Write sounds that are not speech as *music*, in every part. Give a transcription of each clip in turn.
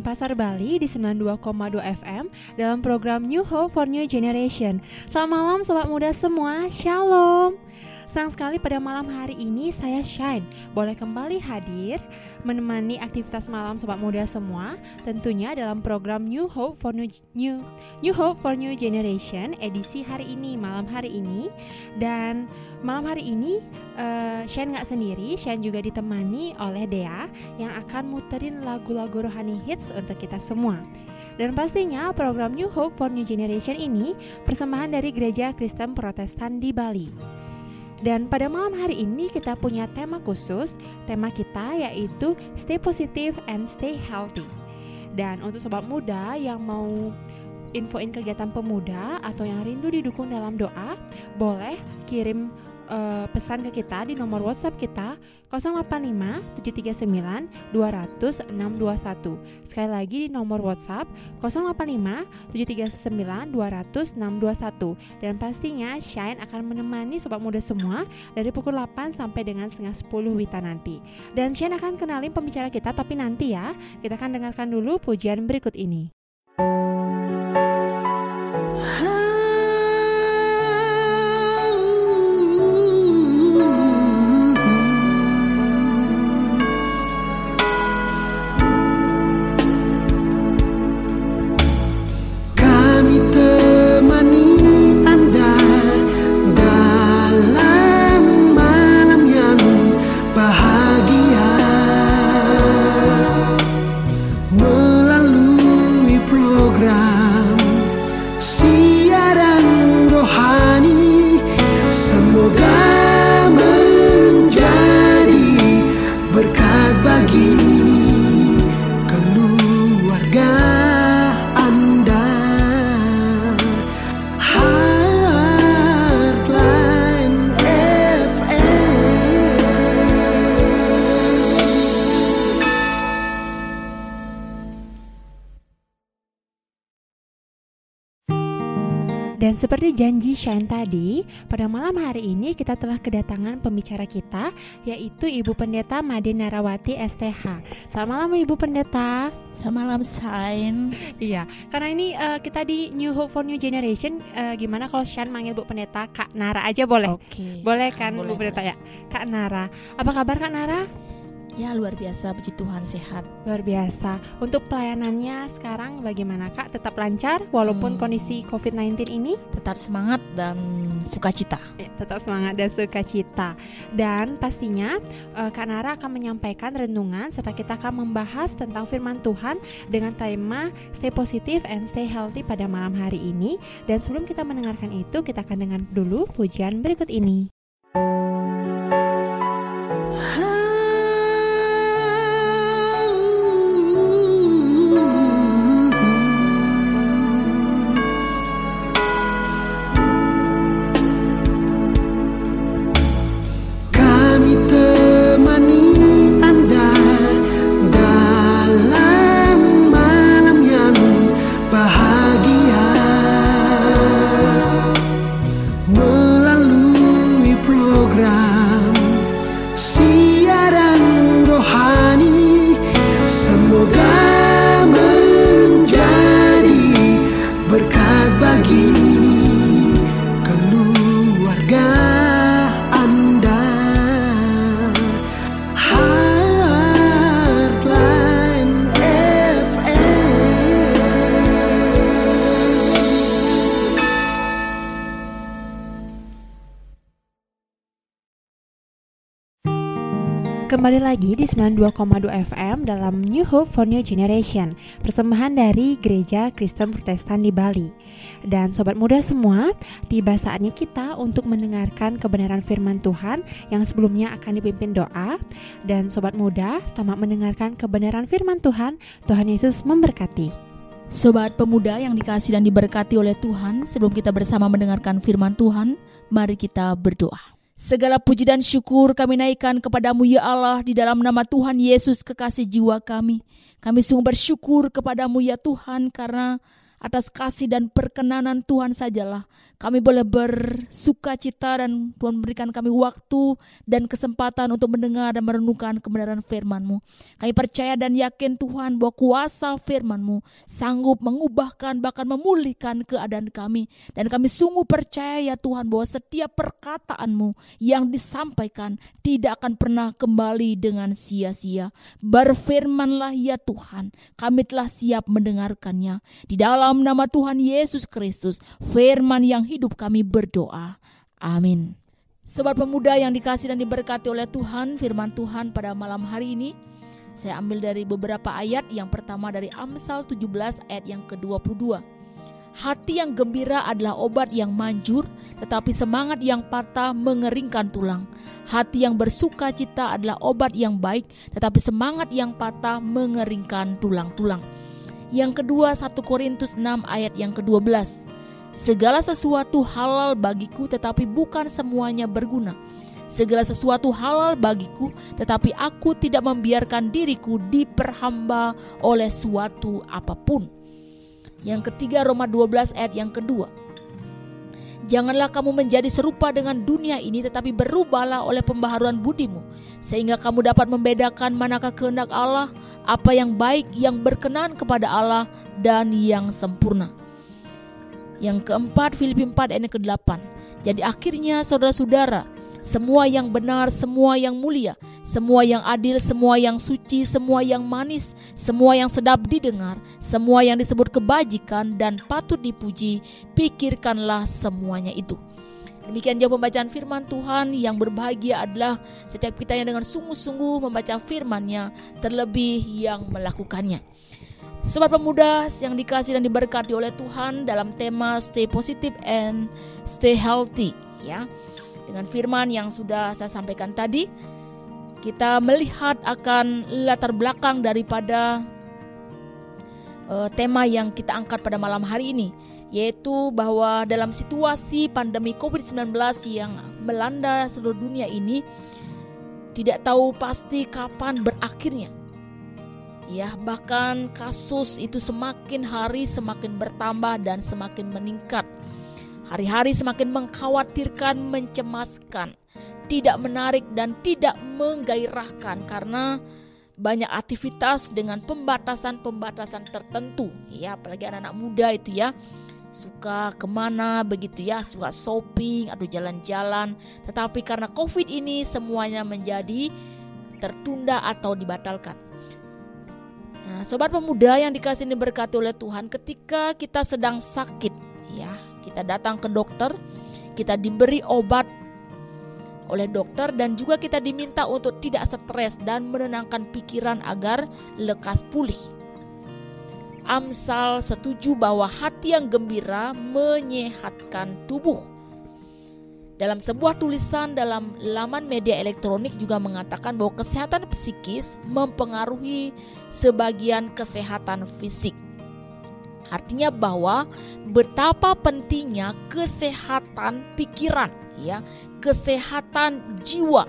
dari kawasan dan pasar Bali di 92,2 FM dalam program New Hope for New Generation. Selamat malam sobat muda semua, Shalom. Senang sekali pada malam hari ini saya Shine boleh kembali hadir menemani aktivitas malam sobat muda semua tentunya dalam program New Hope for New New, New Hope for New Generation edisi hari ini malam hari ini dan malam hari ini uh, Shine nggak sendiri Shine juga ditemani oleh Dea yang akan muterin lagu-lagu rohani hits untuk kita semua. Dan pastinya program New Hope for New Generation ini persembahan dari Gereja Kristen Protestan di Bali. Dan pada malam hari ini kita punya tema khusus. Tema kita yaitu stay positive and stay healthy. Dan untuk sobat muda yang mau infoin kegiatan pemuda atau yang rindu didukung dalam doa, boleh kirim uh, pesan ke kita di nomor WhatsApp kita 085 739 200 621. Sekali lagi di nomor WhatsApp 085 739 200 621. Dan pastinya Shine akan menemani sobat muda semua dari pukul 8 sampai dengan setengah 10 Wita nanti. Dan Shine akan kenalin pembicara kita tapi nanti ya, kita akan dengarkan dulu pujian berikut ini. Seperti janji Shine tadi, pada malam hari ini kita telah kedatangan pembicara kita yaitu Ibu Pendeta Made Narawati STH. Selamat malam Ibu Pendeta. Selamat malam Shine. Iya, karena ini uh, kita di New Hope for New Generation uh, gimana kalau Shine manggil Bu Pendeta Kak Nara aja boleh? Oke. Okay, boleh kan boleh, Bu Pendeta boleh. ya? Kak Nara. Apa kabar Kak Nara? Ya luar biasa, puji Tuhan sehat. Luar biasa. Untuk pelayanannya sekarang bagaimana Kak? Tetap lancar walaupun hmm. kondisi COVID-19 ini? Tetap semangat dan sukacita. Ya, tetap semangat dan sukacita. Dan pastinya uh, Kak Nara akan menyampaikan renungan serta kita akan membahas tentang firman Tuhan dengan tema Stay Positive and Stay Healthy pada malam hari ini. Dan sebelum kita mendengarkan itu, kita akan dengar dulu pujian berikut ini. Kembali lagi di 92,2 FM dalam New Hope for New Generation Persembahan dari Gereja Kristen Protestan di Bali. Dan sobat muda semua, tiba saatnya kita untuk mendengarkan kebenaran firman Tuhan Yang sebelumnya akan dipimpin doa. Dan sobat muda, selamat mendengarkan kebenaran firman Tuhan. Tuhan Yesus memberkati. Sobat pemuda yang dikasih dan diberkati oleh Tuhan Sebelum kita bersama mendengarkan firman Tuhan, mari kita berdoa Segala puji dan syukur kami naikkan kepadamu ya Allah di dalam nama Tuhan Yesus kekasih jiwa kami. Kami sungguh bersyukur kepadamu ya Tuhan karena atas kasih dan perkenanan Tuhan sajalah kami boleh bersuka cita dan Tuhan memberikan kami waktu dan kesempatan untuk mendengar dan merenungkan kebenaran firman-Mu. Kami percaya dan yakin Tuhan bahwa kuasa firman-Mu sanggup mengubahkan bahkan memulihkan keadaan kami. Dan kami sungguh percaya ya Tuhan bahwa setiap perkataan-Mu yang disampaikan tidak akan pernah kembali dengan sia-sia. Berfirmanlah ya Tuhan, kami telah siap mendengarkannya. Di dalam nama Tuhan Yesus Kristus, firman yang hidup kami berdoa. Amin. Sobat pemuda yang dikasih dan diberkati oleh Tuhan, firman Tuhan pada malam hari ini, saya ambil dari beberapa ayat. Yang pertama dari Amsal 17 ayat yang ke-22. Hati yang gembira adalah obat yang manjur, tetapi semangat yang patah mengeringkan tulang. Hati yang bersuka cita adalah obat yang baik, tetapi semangat yang patah mengeringkan tulang-tulang. Yang kedua 1 Korintus 6 ayat yang ke-12. Segala sesuatu halal bagiku tetapi bukan semuanya berguna. Segala sesuatu halal bagiku tetapi aku tidak membiarkan diriku diperhamba oleh suatu apa pun. Yang ketiga Roma 12 ayat yang kedua. Janganlah kamu menjadi serupa dengan dunia ini tetapi berubahlah oleh pembaharuan budimu sehingga kamu dapat membedakan manakah kehendak Allah, apa yang baik, yang berkenan kepada Allah dan yang sempurna. Yang keempat Filipi 4 ayat ke-8. Jadi akhirnya saudara-saudara, semua yang benar, semua yang mulia, semua yang adil, semua yang suci, semua yang manis, semua yang sedap didengar, semua yang disebut kebajikan dan patut dipuji, pikirkanlah semuanya itu. Demikian jauh pembacaan firman Tuhan yang berbahagia adalah setiap kita yang dengan sungguh-sungguh membaca firman-Nya terlebih yang melakukannya. Sobat pemuda yang dikasih dan diberkati oleh Tuhan dalam tema stay positive and stay healthy ya. Dengan firman yang sudah saya sampaikan tadi, kita melihat akan latar belakang daripada uh, tema yang kita angkat pada malam hari ini, yaitu bahwa dalam situasi pandemi COVID-19 yang melanda seluruh dunia ini tidak tahu pasti kapan berakhirnya Ya, bahkan kasus itu semakin hari semakin bertambah dan semakin meningkat. Hari-hari semakin mengkhawatirkan, mencemaskan, tidak menarik dan tidak menggairahkan karena banyak aktivitas dengan pembatasan-pembatasan tertentu. Ya, apalagi anak-anak muda itu ya. Suka ke mana begitu ya suka shopping atau jalan-jalan. Tetapi karena covid ini semuanya menjadi tertunda atau dibatalkan. Nah, sobat pemuda yang dikasih diberkati oleh Tuhan, ketika kita sedang sakit, ya, kita datang ke dokter, kita diberi obat oleh dokter dan juga kita diminta untuk tidak stres dan menenangkan pikiran agar lekas pulih. Amsal setuju bahwa hati yang gembira menyehatkan tubuh. Dalam sebuah tulisan dalam laman media elektronik juga mengatakan bahwa kesehatan psikis mempengaruhi sebagian kesehatan fisik. Artinya bahwa betapa pentingnya kesehatan pikiran ya, kesehatan jiwa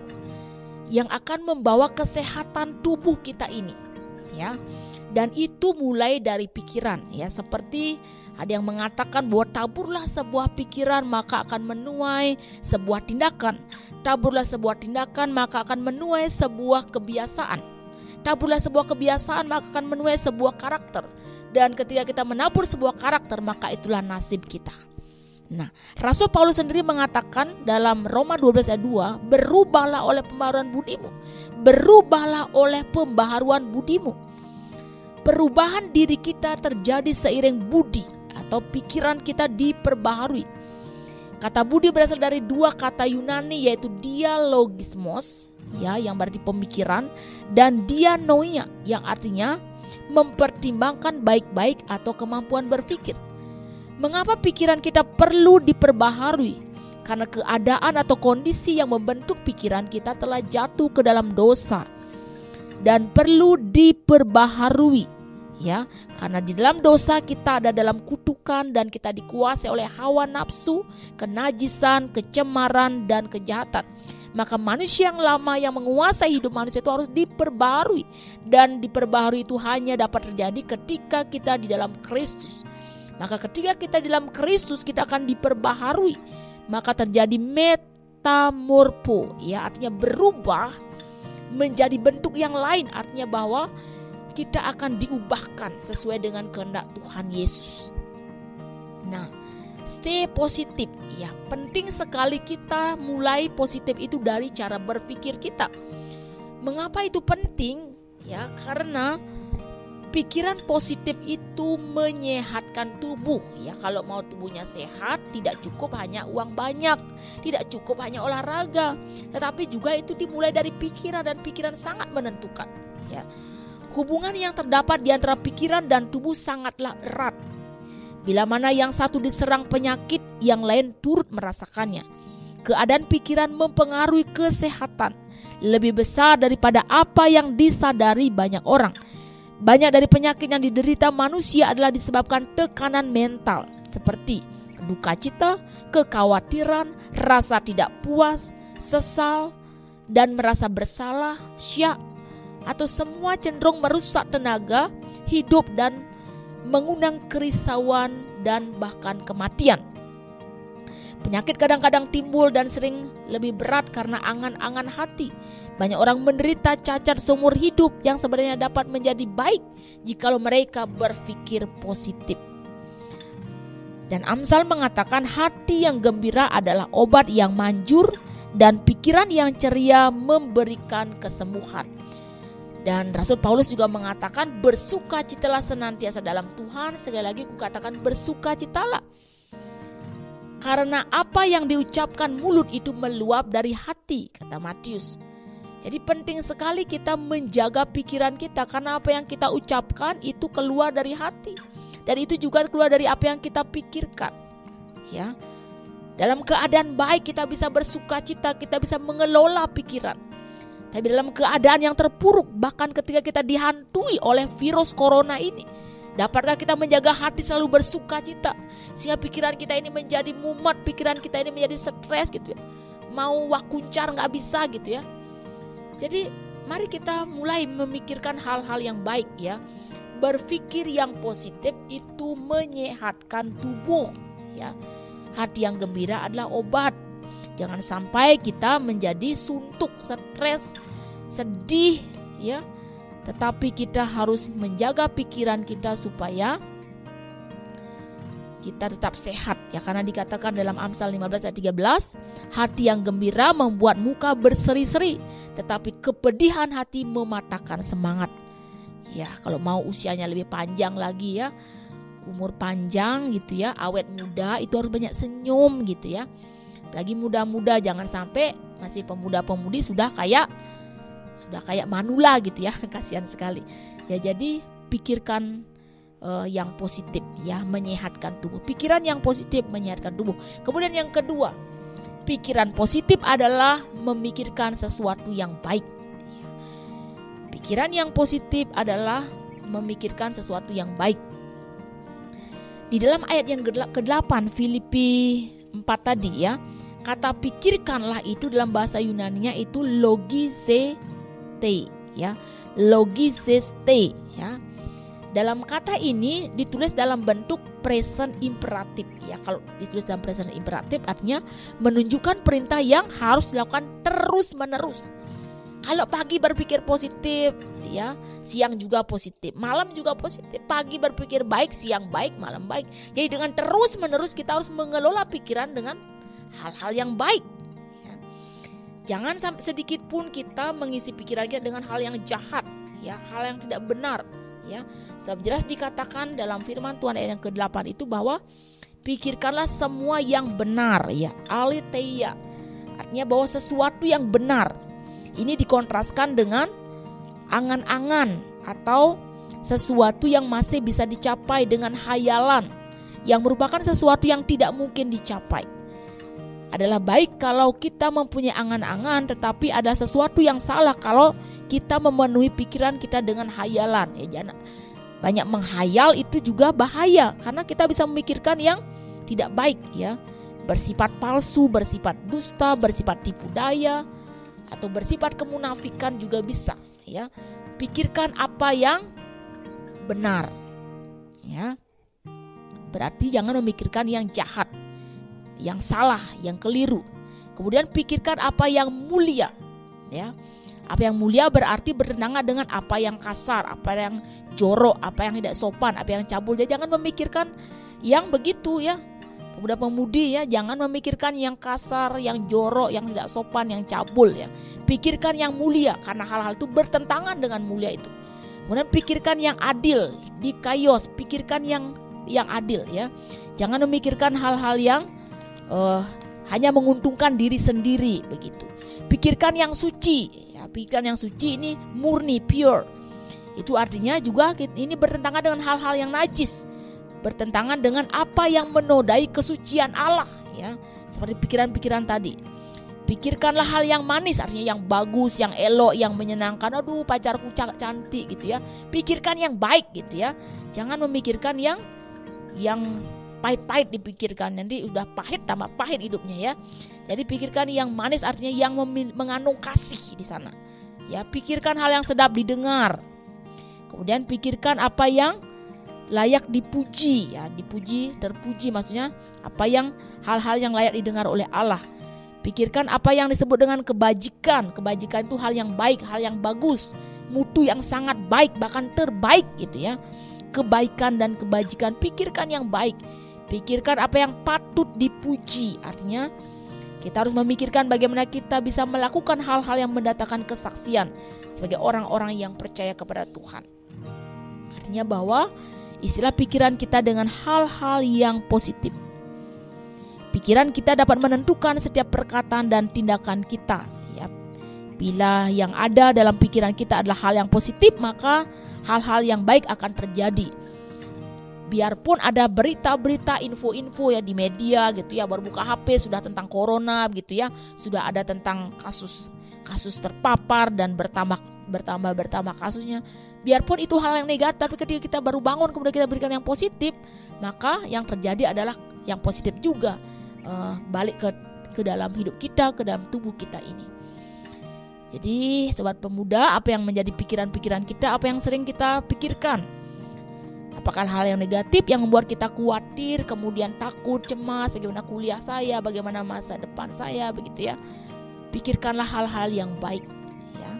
yang akan membawa kesehatan tubuh kita ini ya. Dan itu mulai dari pikiran ya seperti ada yang mengatakan bahwa taburlah sebuah pikiran maka akan menuai sebuah tindakan. Taburlah sebuah tindakan maka akan menuai sebuah kebiasaan. Taburlah sebuah kebiasaan maka akan menuai sebuah karakter. Dan ketika kita menabur sebuah karakter maka itulah nasib kita. Nah, Rasul Paulus sendiri mengatakan dalam Roma 12 ayat 2, berubahlah oleh pembaharuan budimu. Berubahlah oleh pembaharuan budimu. Perubahan diri kita terjadi seiring budi atau pikiran kita diperbaharui. Kata budi berasal dari dua kata Yunani yaitu dialogismos ya yang berarti pemikiran dan dianoia yang artinya mempertimbangkan baik-baik atau kemampuan berpikir. Mengapa pikiran kita perlu diperbaharui? Karena keadaan atau kondisi yang membentuk pikiran kita telah jatuh ke dalam dosa dan perlu diperbaharui ya karena di dalam dosa kita ada dalam kutukan dan kita dikuasai oleh hawa nafsu, kenajisan, kecemaran dan kejahatan. Maka manusia yang lama yang menguasai hidup manusia itu harus diperbarui dan diperbarui itu hanya dapat terjadi ketika kita di dalam Kristus. Maka ketika kita dalam Kristus kita akan diperbaharui. Maka terjadi metamorfo, ya artinya berubah menjadi bentuk yang lain, artinya bahwa kita akan diubahkan sesuai dengan kehendak Tuhan Yesus. Nah, stay positif ya. Penting sekali kita mulai positif itu dari cara berpikir kita. Mengapa itu penting? Ya, karena pikiran positif itu menyehatkan tubuh ya kalau mau tubuhnya sehat tidak cukup hanya uang banyak tidak cukup hanya olahraga tetapi juga itu dimulai dari pikiran dan pikiran sangat menentukan ya hubungan yang terdapat di antara pikiran dan tubuh sangatlah erat bila mana yang satu diserang penyakit yang lain turut merasakannya. Keadaan pikiran mempengaruhi kesehatan. Lebih besar daripada apa yang disadari banyak orang. Banyak dari penyakit yang diderita manusia adalah disebabkan tekanan mental. Seperti duka cita, kekhawatiran, rasa tidak puas, sesal, dan merasa bersalah, syak, atau semua cenderung merusak tenaga, hidup, dan mengundang kerisauan dan bahkan kematian. Penyakit kadang-kadang timbul dan sering lebih berat karena angan-angan hati banyak orang menderita cacat seumur hidup yang sebenarnya dapat menjadi baik jikalau mereka berpikir positif. Dan Amsal mengatakan hati yang gembira adalah obat yang manjur dan pikiran yang ceria memberikan kesembuhan. Dan Rasul Paulus juga mengatakan bersukacitalah senantiasa dalam Tuhan. Sekali lagi kukatakan bersukacitalah. Karena apa yang diucapkan mulut itu meluap dari hati, kata Matius. Jadi penting sekali kita menjaga pikiran kita karena apa yang kita ucapkan itu keluar dari hati dan itu juga keluar dari apa yang kita pikirkan. Ya. Dalam keadaan baik kita bisa bersuka cita, kita bisa mengelola pikiran. Tapi dalam keadaan yang terpuruk bahkan ketika kita dihantui oleh virus corona ini, dapatkah kita menjaga hati selalu bersuka cita sehingga pikiran kita ini menjadi mumet, pikiran kita ini menjadi stres gitu ya. Mau wakuncar nggak bisa gitu ya jadi mari kita mulai memikirkan hal-hal yang baik ya. Berpikir yang positif itu menyehatkan tubuh ya. Hati yang gembira adalah obat. Jangan sampai kita menjadi suntuk, stres, sedih ya. Tetapi kita harus menjaga pikiran kita supaya kita tetap sehat ya. Karena dikatakan dalam Amsal 15 ayat 13 hati yang gembira membuat muka berseri-seri tetapi kepedihan hati mematahkan semangat. Ya kalau mau usianya lebih panjang lagi ya. Umur panjang gitu ya awet muda itu harus banyak senyum gitu ya lagi muda-muda jangan sampai masih pemuda-pemudi sudah kayak sudah kayak manula gitu ya *laughs* kasihan sekali ya jadi pikirkan uh, yang positif ya menyehatkan tubuh. Pikiran yang positif menyehatkan tubuh. Kemudian yang kedua, pikiran positif adalah memikirkan sesuatu yang baik. Ya. Pikiran yang positif adalah memikirkan sesuatu yang baik. Di dalam ayat yang ke-8 Filipi 4 tadi ya, kata pikirkanlah itu dalam bahasa Yunani-nya itu logisete ya. Logisete ya dalam kata ini ditulis dalam bentuk present imperatif. Ya, kalau ditulis dalam present imperatif artinya menunjukkan perintah yang harus dilakukan terus-menerus. Kalau pagi berpikir positif, ya, siang juga positif, malam juga positif. Pagi berpikir baik, siang baik, malam baik. Jadi dengan terus-menerus kita harus mengelola pikiran dengan hal-hal yang baik. Ya. Jangan sampai sedikit pun kita mengisi pikiran kita dengan hal yang jahat, ya, hal yang tidak benar ya. Sebab jelas dikatakan dalam firman Tuhan ayat yang ke-8 itu bahwa pikirkanlah semua yang benar ya, aliteia. Artinya bahwa sesuatu yang benar. Ini dikontraskan dengan angan-angan atau sesuatu yang masih bisa dicapai dengan hayalan yang merupakan sesuatu yang tidak mungkin dicapai adalah baik kalau kita mempunyai angan-angan tetapi ada sesuatu yang salah kalau kita memenuhi pikiran kita dengan hayalan ya jangan banyak menghayal itu juga bahaya karena kita bisa memikirkan yang tidak baik ya. Bersifat palsu bersifat dusta bersifat tipu daya atau bersifat kemunafikan juga bisa ya. Pikirkan apa yang benar ya. Berarti jangan memikirkan yang jahat, yang salah, yang keliru. Kemudian pikirkan apa yang mulia. Ya. Apa yang mulia berarti bertentangan dengan apa yang kasar, apa yang jorok, apa yang tidak sopan, apa yang cabul. Jadi jangan memikirkan yang begitu ya. Pemuda-pemudi ya, jangan memikirkan yang kasar, yang jorok, yang tidak sopan, yang cabul ya. Pikirkan yang mulia karena hal-hal itu bertentangan dengan mulia itu. Kemudian pikirkan yang adil di kaios, pikirkan yang yang adil ya. Jangan memikirkan hal-hal yang uh, hanya menguntungkan diri sendiri begitu. Pikirkan yang suci, ya, pikirkan yang suci ini murni, pure. Itu artinya juga ini bertentangan dengan hal-hal yang najis, bertentangan dengan apa yang menodai kesucian Allah ya. Seperti pikiran-pikiran tadi. Pikirkanlah hal yang manis, artinya yang bagus, yang elok, yang menyenangkan. Aduh, pacarku cantik gitu ya. Pikirkan yang baik gitu ya. Jangan memikirkan yang yang pahit-pahit dipikirkan. Nanti udah pahit tambah pahit hidupnya ya. Jadi pikirkan yang manis artinya yang mengandung kasih di sana. Ya pikirkan hal yang sedap didengar. Kemudian pikirkan apa yang layak dipuji. Ya dipuji terpuji maksudnya apa yang hal-hal yang layak didengar oleh Allah. Pikirkan apa yang disebut dengan kebajikan. Kebajikan itu hal yang baik hal yang bagus. Mutu yang sangat baik bahkan terbaik gitu ya. Kebaikan dan kebajikan, pikirkan yang baik. Pikirkan apa yang patut dipuji. Artinya kita harus memikirkan bagaimana kita bisa melakukan hal-hal yang mendatangkan kesaksian sebagai orang-orang yang percaya kepada Tuhan. Artinya bahwa istilah pikiran kita dengan hal-hal yang positif. Pikiran kita dapat menentukan setiap perkataan dan tindakan kita. Ya, bila yang ada dalam pikiran kita adalah hal yang positif, maka hal-hal yang baik akan terjadi. Biarpun ada berita-berita, info-info ya di media gitu ya, baru buka HP sudah tentang corona gitu ya, sudah ada tentang kasus kasus terpapar dan bertambah bertambah bertambah kasusnya. Biarpun itu hal yang negatif, tapi ketika kita baru bangun kemudian kita berikan yang positif, maka yang terjadi adalah yang positif juga uh, balik ke ke dalam hidup kita, ke dalam tubuh kita ini. Jadi sobat pemuda, apa yang menjadi pikiran-pikiran kita, apa yang sering kita pikirkan? Apakah hal yang negatif yang membuat kita khawatir, kemudian takut, cemas, bagaimana kuliah saya, bagaimana masa depan saya, begitu ya. Pikirkanlah hal-hal yang baik, ya.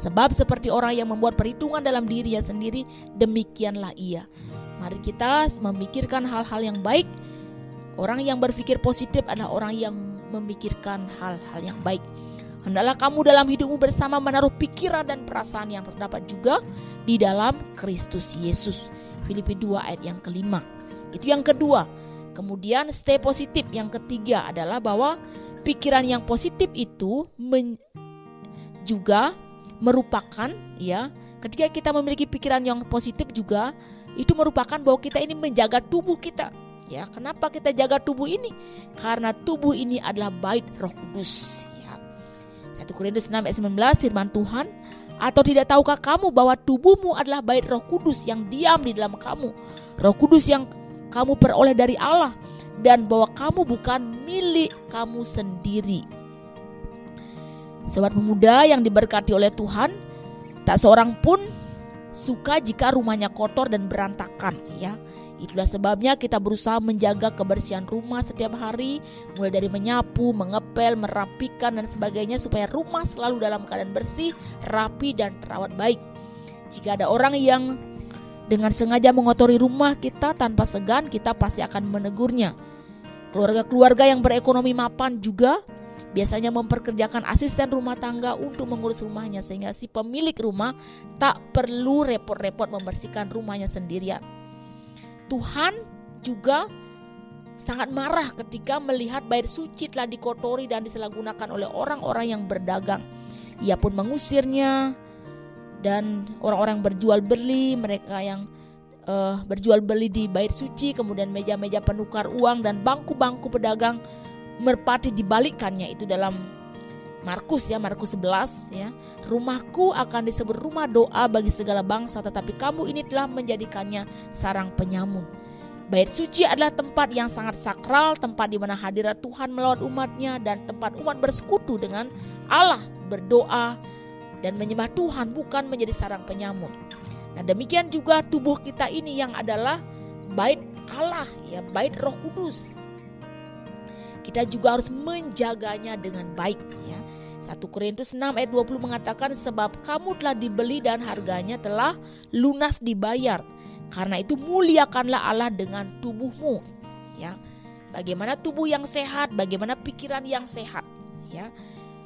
Sebab seperti orang yang membuat perhitungan dalam dirinya sendiri, demikianlah ia. Mari kita memikirkan hal-hal yang baik. Orang yang berpikir positif adalah orang yang memikirkan hal-hal yang baik. Hendaklah kamu dalam hidupmu bersama menaruh pikiran dan perasaan yang terdapat juga di dalam Kristus Yesus. Filipi 2 ayat yang kelima. Itu yang kedua. Kemudian stay positif. Yang ketiga adalah bahwa pikiran yang positif itu men juga merupakan ya ketika kita memiliki pikiran yang positif juga itu merupakan bahwa kita ini menjaga tubuh kita ya kenapa kita jaga tubuh ini karena tubuh ini adalah bait Roh Kudus 1 Korintus 6 ayat 19 firman Tuhan atau tidak tahukah kamu bahwa tubuhmu adalah bait Roh Kudus yang diam di dalam kamu? Roh Kudus yang kamu peroleh dari Allah dan bahwa kamu bukan milik kamu sendiri. Sobat pemuda yang diberkati oleh Tuhan tak seorang pun suka jika rumahnya kotor dan berantakan ya Itulah sebabnya kita berusaha menjaga kebersihan rumah setiap hari, mulai dari menyapu, mengepel, merapikan dan sebagainya supaya rumah selalu dalam keadaan bersih, rapi dan terawat baik. Jika ada orang yang dengan sengaja mengotori rumah kita tanpa segan, kita pasti akan menegurnya. Keluarga-keluarga yang berekonomi mapan juga biasanya memperkerjakan asisten rumah tangga untuk mengurus rumahnya sehingga si pemilik rumah tak perlu repot-repot membersihkan rumahnya sendirian. Tuhan juga sangat marah ketika melihat bait suci telah dikotori dan disalahgunakan oleh orang-orang yang berdagang. Ia pun mengusirnya dan orang-orang berjual beli, mereka yang uh, berjual beli di bait suci, kemudian meja-meja penukar uang dan bangku-bangku pedagang merpati dibalikkannya itu dalam Markus ya Markus 11 ya. Rumahku akan disebut rumah doa bagi segala bangsa tetapi kamu ini telah menjadikannya sarang penyamun. Bait suci adalah tempat yang sangat sakral, tempat di mana hadirat Tuhan melawat umatnya dan tempat umat bersekutu dengan Allah, berdoa dan menyembah Tuhan bukan menjadi sarang penyamun. Nah demikian juga tubuh kita ini yang adalah bait Allah ya bait Roh Kudus. Kita juga harus menjaganya dengan baik ya 1 Korintus 6 ayat 20 mengatakan sebab kamu telah dibeli dan harganya telah lunas dibayar. Karena itu muliakanlah Allah dengan tubuhmu. Ya. Bagaimana tubuh yang sehat bagaimana pikiran yang sehat? Ya.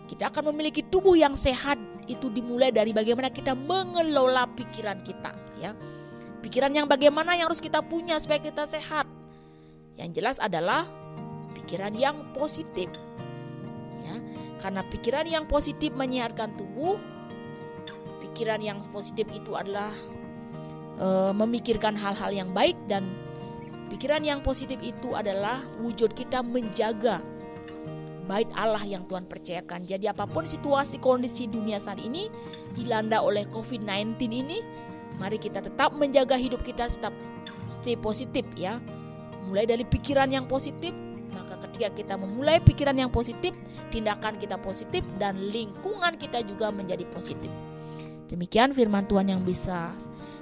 Kita akan memiliki tubuh yang sehat itu dimulai dari bagaimana kita mengelola pikiran kita. Ya. Pikiran yang bagaimana yang harus kita punya supaya kita sehat? Yang jelas adalah pikiran yang positif. Ya, karena pikiran yang positif menyehatkan tubuh. Pikiran yang positif itu adalah e, memikirkan hal-hal yang baik dan pikiran yang positif itu adalah wujud kita menjaga baik Allah yang Tuhan percayakan. Jadi apa pun situasi kondisi dunia saat ini dilanda oleh COVID-19 ini, mari kita tetap menjaga hidup kita tetap stay positif ya. Mulai dari pikiran yang positif, ketika kita memulai pikiran yang positif, tindakan kita positif dan lingkungan kita juga menjadi positif. Demikian firman Tuhan yang bisa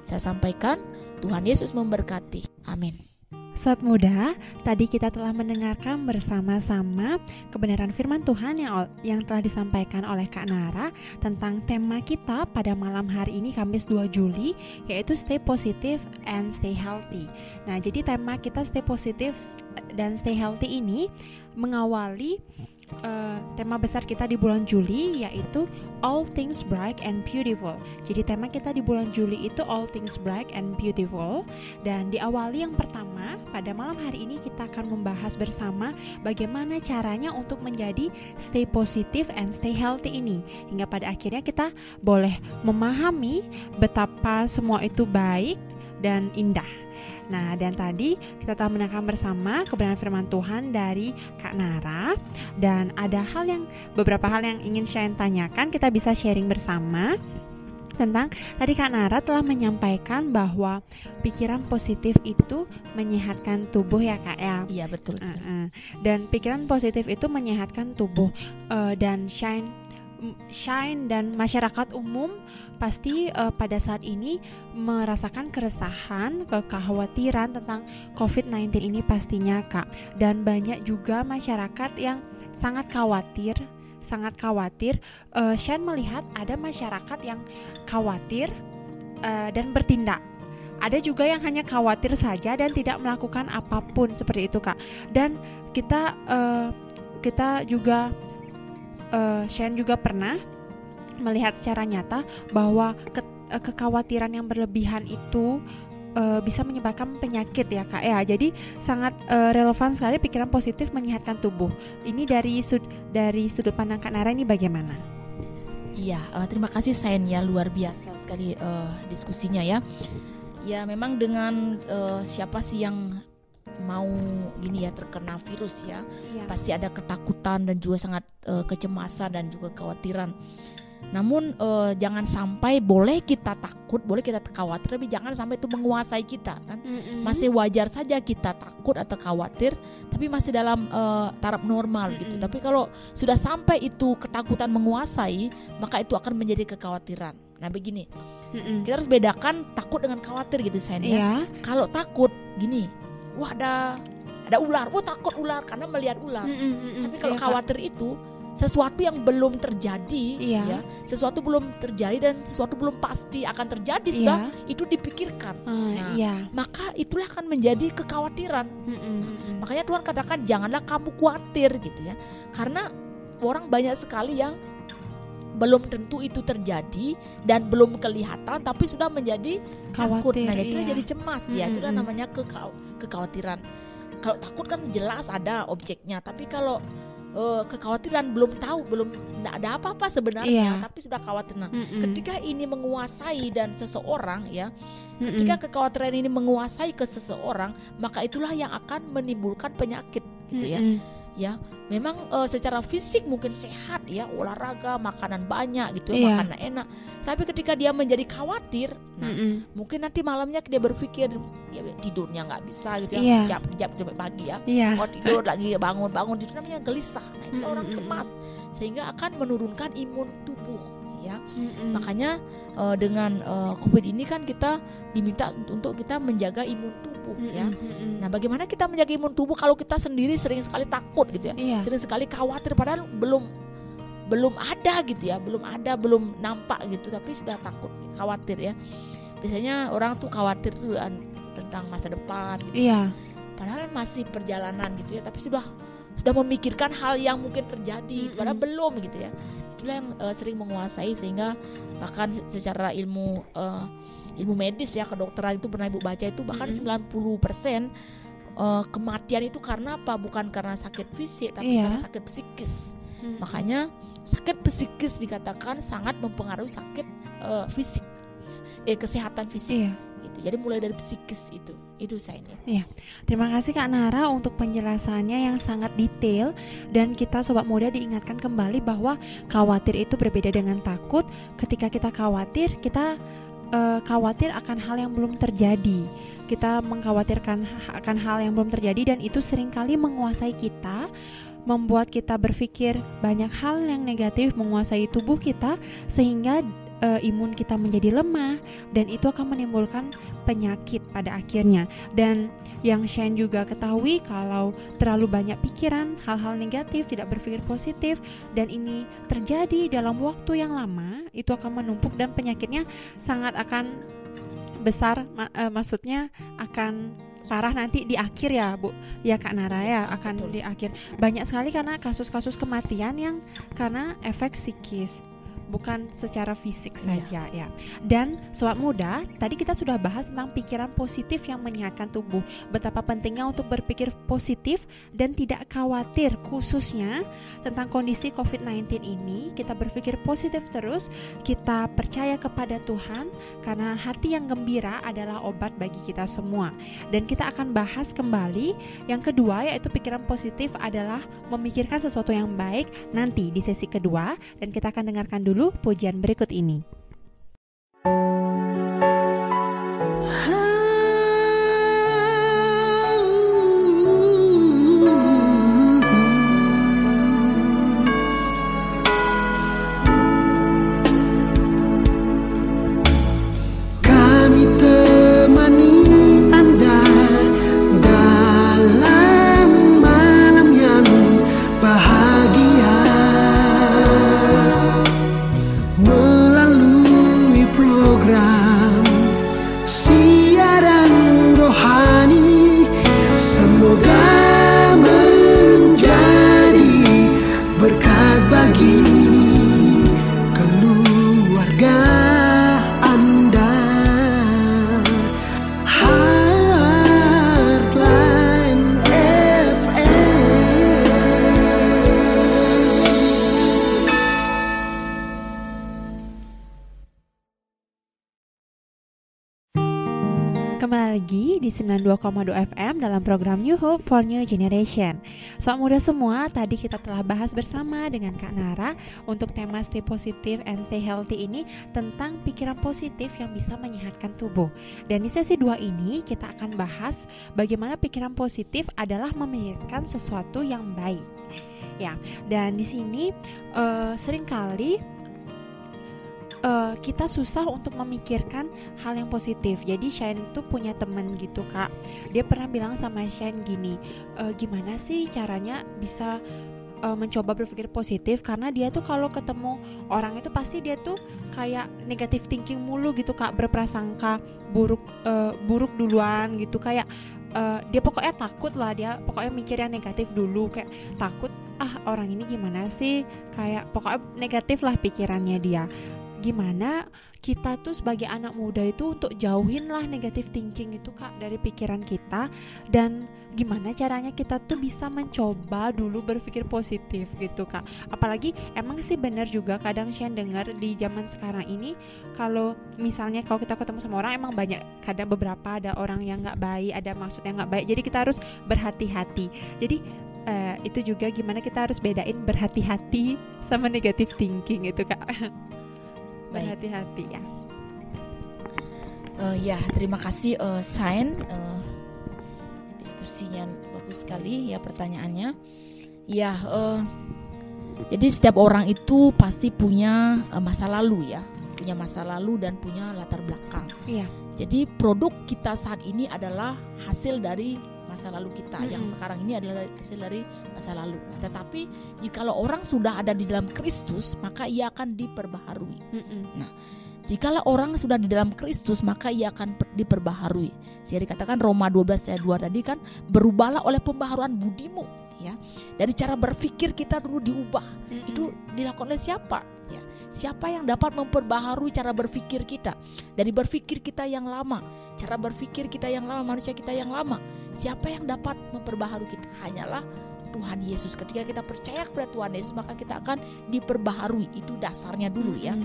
saya sampaikan. Tuhan Yesus memberkati. Amin. Sobat muda, tadi kita telah mendengarkan bersama-sama kebenaran firman Tuhan yang yang telah disampaikan oleh Kak Nara tentang tema kita pada malam hari ini Kamis 2 Juli yaitu stay positive and stay healthy. Nah, jadi tema kita stay positive dan stay healthy ini mengawali uh, tema besar kita di bulan Juli yaitu All Things Bright and Beautiful. Jadi tema kita di bulan Juli itu All Things Bright and Beautiful dan diawali yang pertama pada malam hari ini kita akan membahas bersama bagaimana caranya untuk menjadi stay positive and stay healthy ini hingga pada akhirnya kita boleh memahami betapa semua itu baik dan indah. Nah, dan tadi kita telah mendengarkan bersama kebenaran firman Tuhan dari Kak Nara dan ada hal yang beberapa hal yang ingin saya tanyakan, kita bisa sharing bersama tentang tadi Kak Nara telah menyampaikan bahwa pikiran positif itu menyehatkan tubuh ya Kak ya. Iya betul sih. Uh -uh. Dan pikiran positif itu menyehatkan tubuh uh, dan shine Shine dan masyarakat umum pasti uh, pada saat ini merasakan keresahan, kekhawatiran tentang COVID-19 ini pastinya Kak. Dan banyak juga masyarakat yang sangat khawatir, sangat khawatir. Uh, Shine melihat ada masyarakat yang khawatir uh, dan bertindak. Ada juga yang hanya khawatir saja dan tidak melakukan apa pun seperti itu Kak. Dan kita uh, kita juga uh, Shen juga pernah melihat secara nyata bahwa ke, uh, kekhawatiran yang berlebihan itu uh, bisa menyebabkan penyakit ya kak. Ya jadi sangat uh, relevan sekali pikiran positif menyehatkan tubuh. Ini dari sud dari sudut pandang kak Nara ini bagaimana? Iya uh, terima kasih Sen ya. Luar biasa sekali uh, diskusinya ya. Ya memang dengan uh, siapa sih yang mau gini ya terkena virus ya, ya. pasti ada ketakutan dan juga sangat uh, kecemasan dan juga kekhawatiran. Namun uh, jangan sampai boleh kita takut, boleh kita khawatir, tapi jangan sampai itu menguasai kita kan. Mm-hmm. Masih wajar saja kita takut atau khawatir, tapi masih dalam uh, taraf normal mm-hmm. gitu. Tapi kalau sudah sampai itu ketakutan menguasai, maka itu akan menjadi kekhawatiran. Nah begini, mm-hmm. kita harus bedakan takut dengan khawatir gitu saya ya. Yeah. Kalau takut, gini, wah ada ada ular, wah takut ular karena melihat ular. Mm, mm, mm, Tapi kalau iya, khawatir itu sesuatu yang belum terjadi, iya. ya, sesuatu belum terjadi dan sesuatu belum pasti akan terjadi sudah iya. itu dipikirkan. Uh, nah, iya. maka itulah akan menjadi kekhawatiran. Mm, mm, mm, Makanya Tuhan katakan janganlah kamu khawatir gitu ya, karena orang banyak sekali yang belum tentu itu terjadi dan belum kelihatan tapi sudah menjadi Khawatir, takut nah itu iya. jadi cemas ya mm-hmm. itu namanya kekhawatiran kalau takut kan jelas ada objeknya tapi kalau uh, kekhawatiran belum tahu belum tidak ada apa-apa sebenarnya yeah. tapi sudah khawatir nah mm-hmm. ketika ini menguasai dan seseorang ya mm-hmm. ketika kekhawatiran ini menguasai ke seseorang maka itulah yang akan menimbulkan penyakit gitu ya mm-hmm ya memang uh, secara fisik mungkin sehat ya olahraga makanan banyak gitu ya yeah. makanan enak tapi ketika dia menjadi khawatir nah mm -hmm. mungkin nanti malamnya dia berpikir ya tidurnya nggak bisa gitu ya yeah. kejap kejap sampai pagi ya yeah. oh tidur lagi bangun bangun itu namanya gelisah nah itu mm -hmm. orang cemas sehingga akan menurunkan imun tubuh ya. Mm-mm. Makanya eh, dengan eh, COVID ini kan kita diminta untuk kita menjaga imun tubuh ya. Mm-mm, mm-mm. Nah, bagaimana kita menjaga imun tubuh kalau kita sendiri sering sekali takut gitu ya? Iya. Sering sekali khawatir padahal belum belum ada gitu ya, belum ada, belum nampak gitu tapi sudah takut, khawatir ya. Biasanya orang tuh khawatir tuh an- tentang masa depan gitu. Iya. Padahal masih perjalanan gitu ya, tapi sudah sudah memikirkan hal yang mungkin terjadi, Mm-mm. padahal belum gitu ya. Itulah yang eh, sering menguasai sehingga bahkan se- secara ilmu eh, ilmu medis ya kedokteran itu pernah ibu baca itu bahkan Mm-mm. 90% eh, kematian itu karena apa? Bukan karena sakit fisik tapi Iya. karena sakit psikis. Mm-mm. Makanya sakit psikis dikatakan sangat mempengaruhi sakit eh, fisik, eh kesehatan fisik Iya. itu. Jadi mulai dari psikis itu, itu sainnya. Terima kasih Kak Nara untuk penjelasannya yang sangat detail dan kita sobat muda diingatkan kembali bahwa khawatir itu berbeda dengan takut. Ketika kita khawatir, kita eh, khawatir akan hal yang belum terjadi. Kita mengkhawatirkan ha- akan hal yang belum terjadi dan itu sering kali menguasai kita, membuat kita berpikir banyak hal yang negatif menguasai tubuh kita sehingga eh, imun kita menjadi lemah dan itu akan menimbulkan penyakit pada akhirnya. Dan yang Shane juga ketahui kalau terlalu banyak pikiran, hal-hal negatif, tidak berpikir positif dan ini terjadi dalam waktu yang lama, itu akan menumpuk dan penyakitnya sangat akan besar ma- eh, maksudnya akan parah nanti di akhir ya Bu ya Kak Nara ya akan Betul. di akhir banyak sekali karena kasus-kasus kematian yang karena efek psikis bukan secara fisik Iya. saja ya dan sobat muda, tadi kita sudah bahas tentang pikiran positif yang menyehatkan tubuh. Betapa pentingnya untuk berpikir positif dan tidak khawatir khususnya tentang kondisi COVID-19 ini. Kita berpikir positif terus, kita percaya kepada Tuhan karena hati yang gembira adalah obat bagi kita semua. Dan kita akan bahas kembali yang kedua yaitu pikiran positif adalah memikirkan sesuatu yang baik nanti di sesi kedua dan kita akan dengarkan dulu pujian berikut ini. 92,2 FM dalam program New Hope for New Generation. Sobat muda semua, tadi kita telah bahas bersama dengan Kak Nara untuk tema Stay Positive and Stay Healthy ini tentang pikiran positif yang bisa menyehatkan tubuh. Dan di sesi 2 ini kita akan bahas bagaimana pikiran positif adalah memikirkan sesuatu yang baik. Ya, dan di sini eh, sering kali eh, kita susah untuk memikirkan hal yang positif. Jadi Shane tuh punya temen gitu kak. Dia pernah bilang sama Shane gini, "E, gimana sih caranya bisa e, mencoba berpikir positif? Karena dia tuh kalau ketemu orang itu pasti dia tuh kayak negatif thinking mulu gitu kak, berprasangka buruk e, buruk duluan gitu kayak e, dia pokoknya takut lah dia pokoknya mikir yang negatif dulu kayak takut ah orang ini gimana sih kayak pokoknya negatif lah pikirannya dia gimana kita tuh sebagai anak muda itu untuk jauhin lah negatif thinking itu kak dari pikiran kita. Dan gimana caranya kita tuh bisa mencoba dulu berpikir positif gitu kak. Apalagi emang sih benar juga kadang Shane dengar di zaman sekarang ini kalau misalnya kalau kita ketemu sama orang emang banyak kadang beberapa ada orang yang nggak baik ada maksud yang nggak baik. Jadi kita harus berhati-hati. Jadi eh, itu juga gimana kita harus bedain berhati-hati sama negatif thinking itu kak. *laughs* berhati-hati ya Eh, ya, terima kasih eh, Sain. Eh, diskusinya bagus sekali ya pertanyaannya. Ya, eh, Jadi setiap orang itu pasti punya eh, masa lalu ya, punya masa lalu dan punya latar belakang. Iya. Jadi produk kita saat ini adalah hasil dari masa lalu kita. Yang Mm-mm. sekarang ini adalah hasil dari masa lalu. Nah, tetapi jikalau orang sudah ada di dalam Kristus, maka ia akan diperbaharui. Mm-mm. Jikalau orang sudah di dalam Kristus, maka ia akan per- diperbaharui. Saya dikatakan Roma 12 ayat 2 tadi kan berubahlah oleh pembaharuan budimu ya. Dari cara berpikir kita dulu diubah. Mm-mm. Itu dilakukan oleh siapa? Siapa yang dapat memperbaharui cara berpikir kita? Dari berpikir kita yang lama, cara berpikir kita yang lama, manusia kita yang lama. Siapa yang dapat memperbaharui kita? Hanyalah Tuhan Yesus. Ketika kita percaya kepada Tuhan Yesus, maka kita akan diperbaharui. Itu dasarnya dulu ya.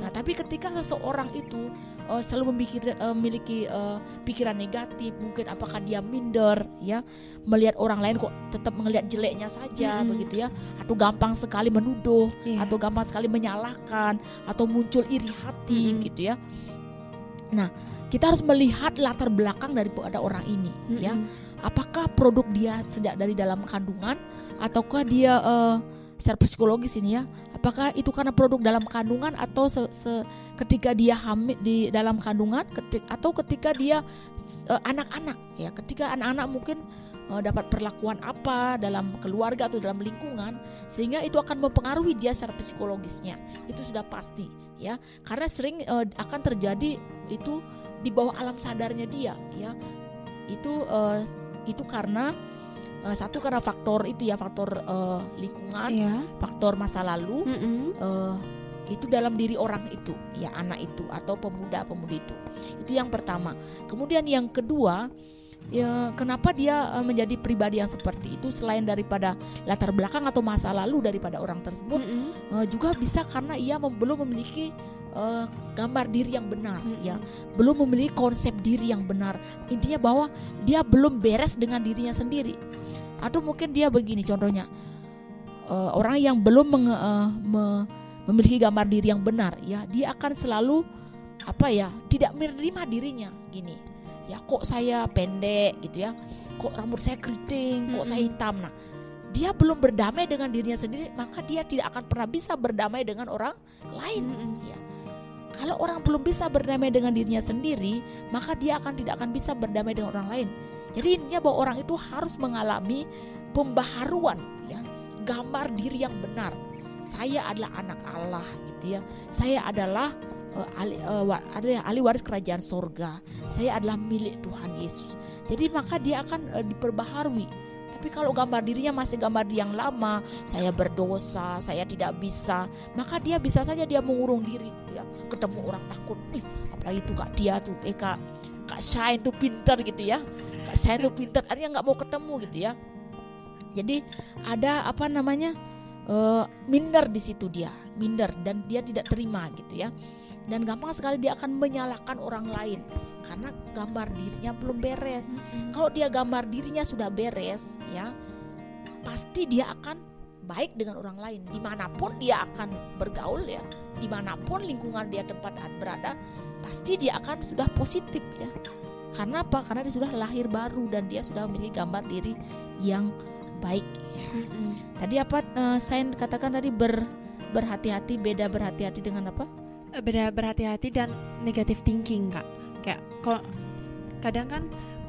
Nah, tapi ketika seseorang itu eh, selalu memikir, eh, memiliki eh, pikiran negatif, mungkin apakah dia minder, ya, melihat orang lain kok tetap melihat jeleknya saja, Mm-mm. begitu ya, atau gampang sekali menuduh, Iya. atau gampang sekali menyalahkan, atau muncul iri hati, Mm-mm. gitu ya. Nah, kita harus melihat latar belakang daripada orang ini, ya Mm-mm. Apakah produk dia sejak dari dalam kandungan ataukah dia eh, secara psikologis ini ya apakah itu karena produk dalam kandungan atau se- se- ketika dia hamil di dalam kandungan ketik, atau ketika dia eh, anak-anak? Ya ketika anak-anak mungkin eh, dapat perlakuan apa dalam keluarga atau dalam lingkungan sehingga itu akan mempengaruhi dia secara psikologisnya. Itu sudah pasti ya. Karena sering eh, akan terjadi itu di bawah alam sadarnya dia ya. Itu eh, itu karena eh, satu karena faktor itu ya faktor eh, lingkungan, Iya. faktor masa lalu Mm-mm. eh, itu dalam diri orang itu, ya anak itu atau pemuda-pemudi itu. Itu yang pertama. Kemudian yang kedua, ya kenapa dia menjadi pribadi yang seperti itu selain daripada latar belakang atau masa lalu daripada orang tersebut, Mm-mm. eh, juga bisa karena ia mem- belum memiliki eh, gambar diri yang benar, Mm-mm. ya belum memiliki konsep diri yang benar. Intinya bahwa dia belum beres dengan dirinya sendiri. Atau mungkin dia begini contohnya. eh, orang yang belum menge- eh, me- memiliki gambar diri yang benar, ya, dia akan selalu apa ya, tidak menerima dirinya gini. Ya kok saya pendek gitu ya. Kok rambut saya keriting, kok saya hitam. Nah, dia belum berdamai dengan dirinya sendiri, maka dia tidak akan pernah bisa berdamai dengan orang lain. Mm-mm. Ya. Kalau orang belum bisa berdamai dengan dirinya sendiri, maka dia akan tidak akan bisa berdamai dengan orang lain. Jadi intinya bahwa orang itu harus mengalami pembaharuan, ya, gambar diri yang benar. Saya adalah anak Allah, gitu ya. Saya adalah eh, ahli, ada ahli waris kerajaan sorga. Saya adalah milik Tuhan Yesus. Jadi maka dia akan eh, diperbaharui. Tapi kalau gambar dirinya masih gambar diri yang lama, saya berdosa, saya tidak bisa, maka dia bisa saja dia mengurung diri. Ya ketemu orang takut ih apalagi itu kak dia tuh eh kak kak Shine tuh pinter gitu ya. Kak Shine tuh pinter artinya nggak mau ketemu gitu ya. Jadi ada apa namanya eh, minder di situ dia minder dan dia tidak terima gitu ya. Dan gampang sekali dia akan menyalahkan orang lain karena gambar dirinya belum beres Mm-mm. kalau dia gambar dirinya sudah beres ya pasti dia akan baik dengan orang lain di mana pun dia akan bergaul ya di mana pun lingkungan dia tempat berada pasti dia akan sudah positif ya karena apa karena dia sudah lahir baru dan dia sudah memiliki gambar diri yang baik ya. Mm-mm. tadi apa eh, saya katakan tadi ber berhati-hati beda berhati-hati dengan apa Beda berhati-hati dan negative thinking kak. Kayak kok kadang kan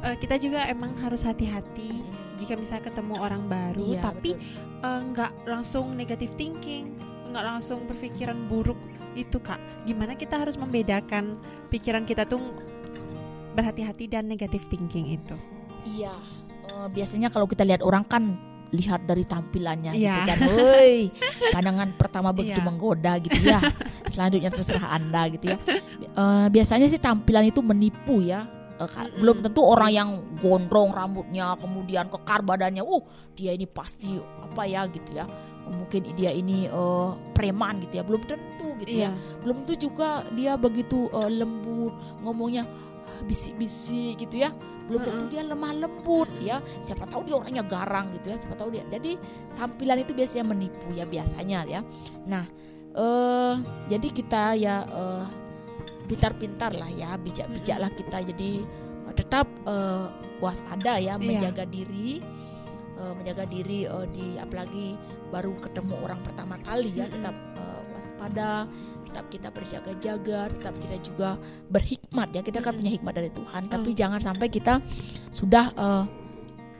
eh, kita juga emang harus hati-hati jika misalnya ketemu orang baru, Iya, tapi eh, nggak langsung negative thinking, nggak langsung berpikiran buruk itu kak. Gimana kita harus membedakan pikiran kita tuh berhati-hati dan negative thinking itu? Iya, eh, biasanya kalau kita lihat orang kan lihat dari tampilannya gitu Iya. kan, woi, *laughs* pandangan pertama begitu Iya. menggoda gitu ya. *laughs* Selanjutnya terserah anda gitu ya. Eh, biasanya sih tampilan itu menipu ya. Eh. Belum tentu orang yang gondrong rambutnya, kemudian kekar badannya, uh dia ini pasti apa ya gitu ya. Mungkin dia ini eh, preman gitu ya, belum tentu gitu ya Iya. belum tentu juga dia begitu eh, lembut ngomongnya bisik-bisik gitu ya. Belum tentu dia lemah lembut ya. Siapa tahu dia orangnya garang gitu ya siapa tahu dia. Jadi tampilan itu biasanya menipu ya biasanya ya. Nah eh jadi kita ya eh, pintar-pintar lah ya bijak-bijaklah kita. Jadi eh, tetap eh, waspada ya menjaga diri eh, menjaga diri eh, di apalagi baru ketemu orang pertama kali ya tetap eh, waspada tetap kita berjaga-jaga tetap kita juga berhikmat ya kita kan Mm-mm. punya hikmat dari Tuhan tapi Mm. jangan sampai kita sudah eh,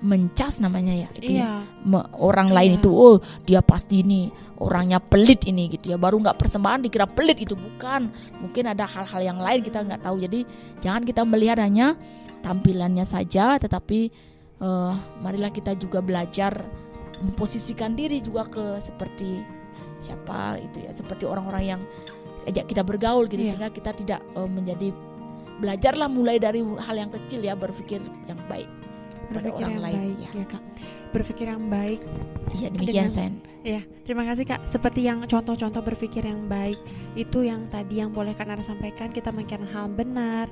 mencas namanya ya gitu ya Iya. Me- orang lain Iya. itu oh dia pasti ini orangnya pelit ini gitu ya baru nggak persembahan dikira pelit itu bukan mungkin ada hal-hal yang lain kita nggak tahu jadi jangan kita melihat hanya tampilannya saja tetapi eh, marilah kita juga belajar memposisikan diri juga ke seperti siapa itu ya seperti orang-orang yang ajak kita bergaul gitu Iya. sehingga kita tidak eh, menjadi belajarlah mulai dari hal yang kecil ya berpikir yang baik pada Berpikir orang yang lain baik, ya. ya kak. Berpikir yang baik Iya demikian Dengan- Sen. Ya, terima kasih Kak. Seperti yang contoh-contoh berpikir yang baik itu yang tadi yang boleh Kak Nara sampaikan kita memikirkan hal benar,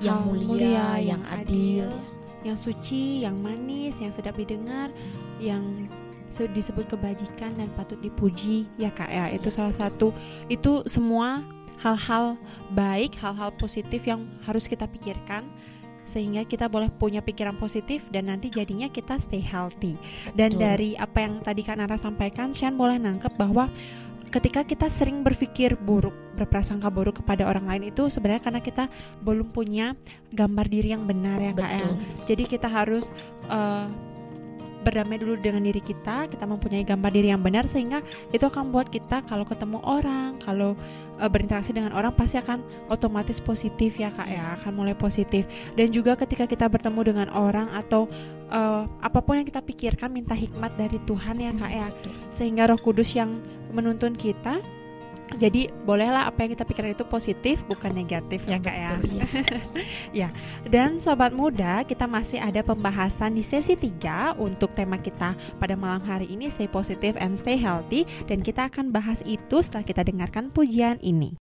Yang hal mulia, yang adil. yang suci, yang manis, yang sedap didengar, yang disebut kebajikan dan patut dipuji ya Kak ya. Itu salah satu itu semua hal-hal baik, hal-hal positif yang harus kita pikirkan sehingga kita boleh punya pikiran positif dan nanti jadinya kita stay healthy. Dan Betul. dari apa yang tadi Kak Nara sampaikan, Shan boleh nangkep bahwa ketika kita sering berpikir buruk, berprasangka buruk kepada orang lain itu sebenarnya karena kita belum punya gambar diri yang benar ya Kak ya. Jadi kita harus eh, berdamai dulu dengan diri kita, kita mempunyai gambar diri yang benar sehingga itu akan buat kita kalau ketemu orang, kalau eh, berinteraksi dengan orang pasti akan otomatis positif ya Kak ya, akan mulai positif. Dan juga ketika kita bertemu dengan orang atau eh, apa pun yang kita pikirkan minta hikmat dari Tuhan ya Kak ya, Betul. sehingga Roh Kudus yang menuntun kita jadi bolehlah apa yang kita pikirkan itu positif bukan negatif ya kak ya. Betul, iya. *laughs* Dan sobat muda, kita masih ada pembahasan di sesi 3 untuk tema kita pada malam hari ini stay positive and stay healthy dan kita akan bahas itu setelah kita dengarkan pujian ini.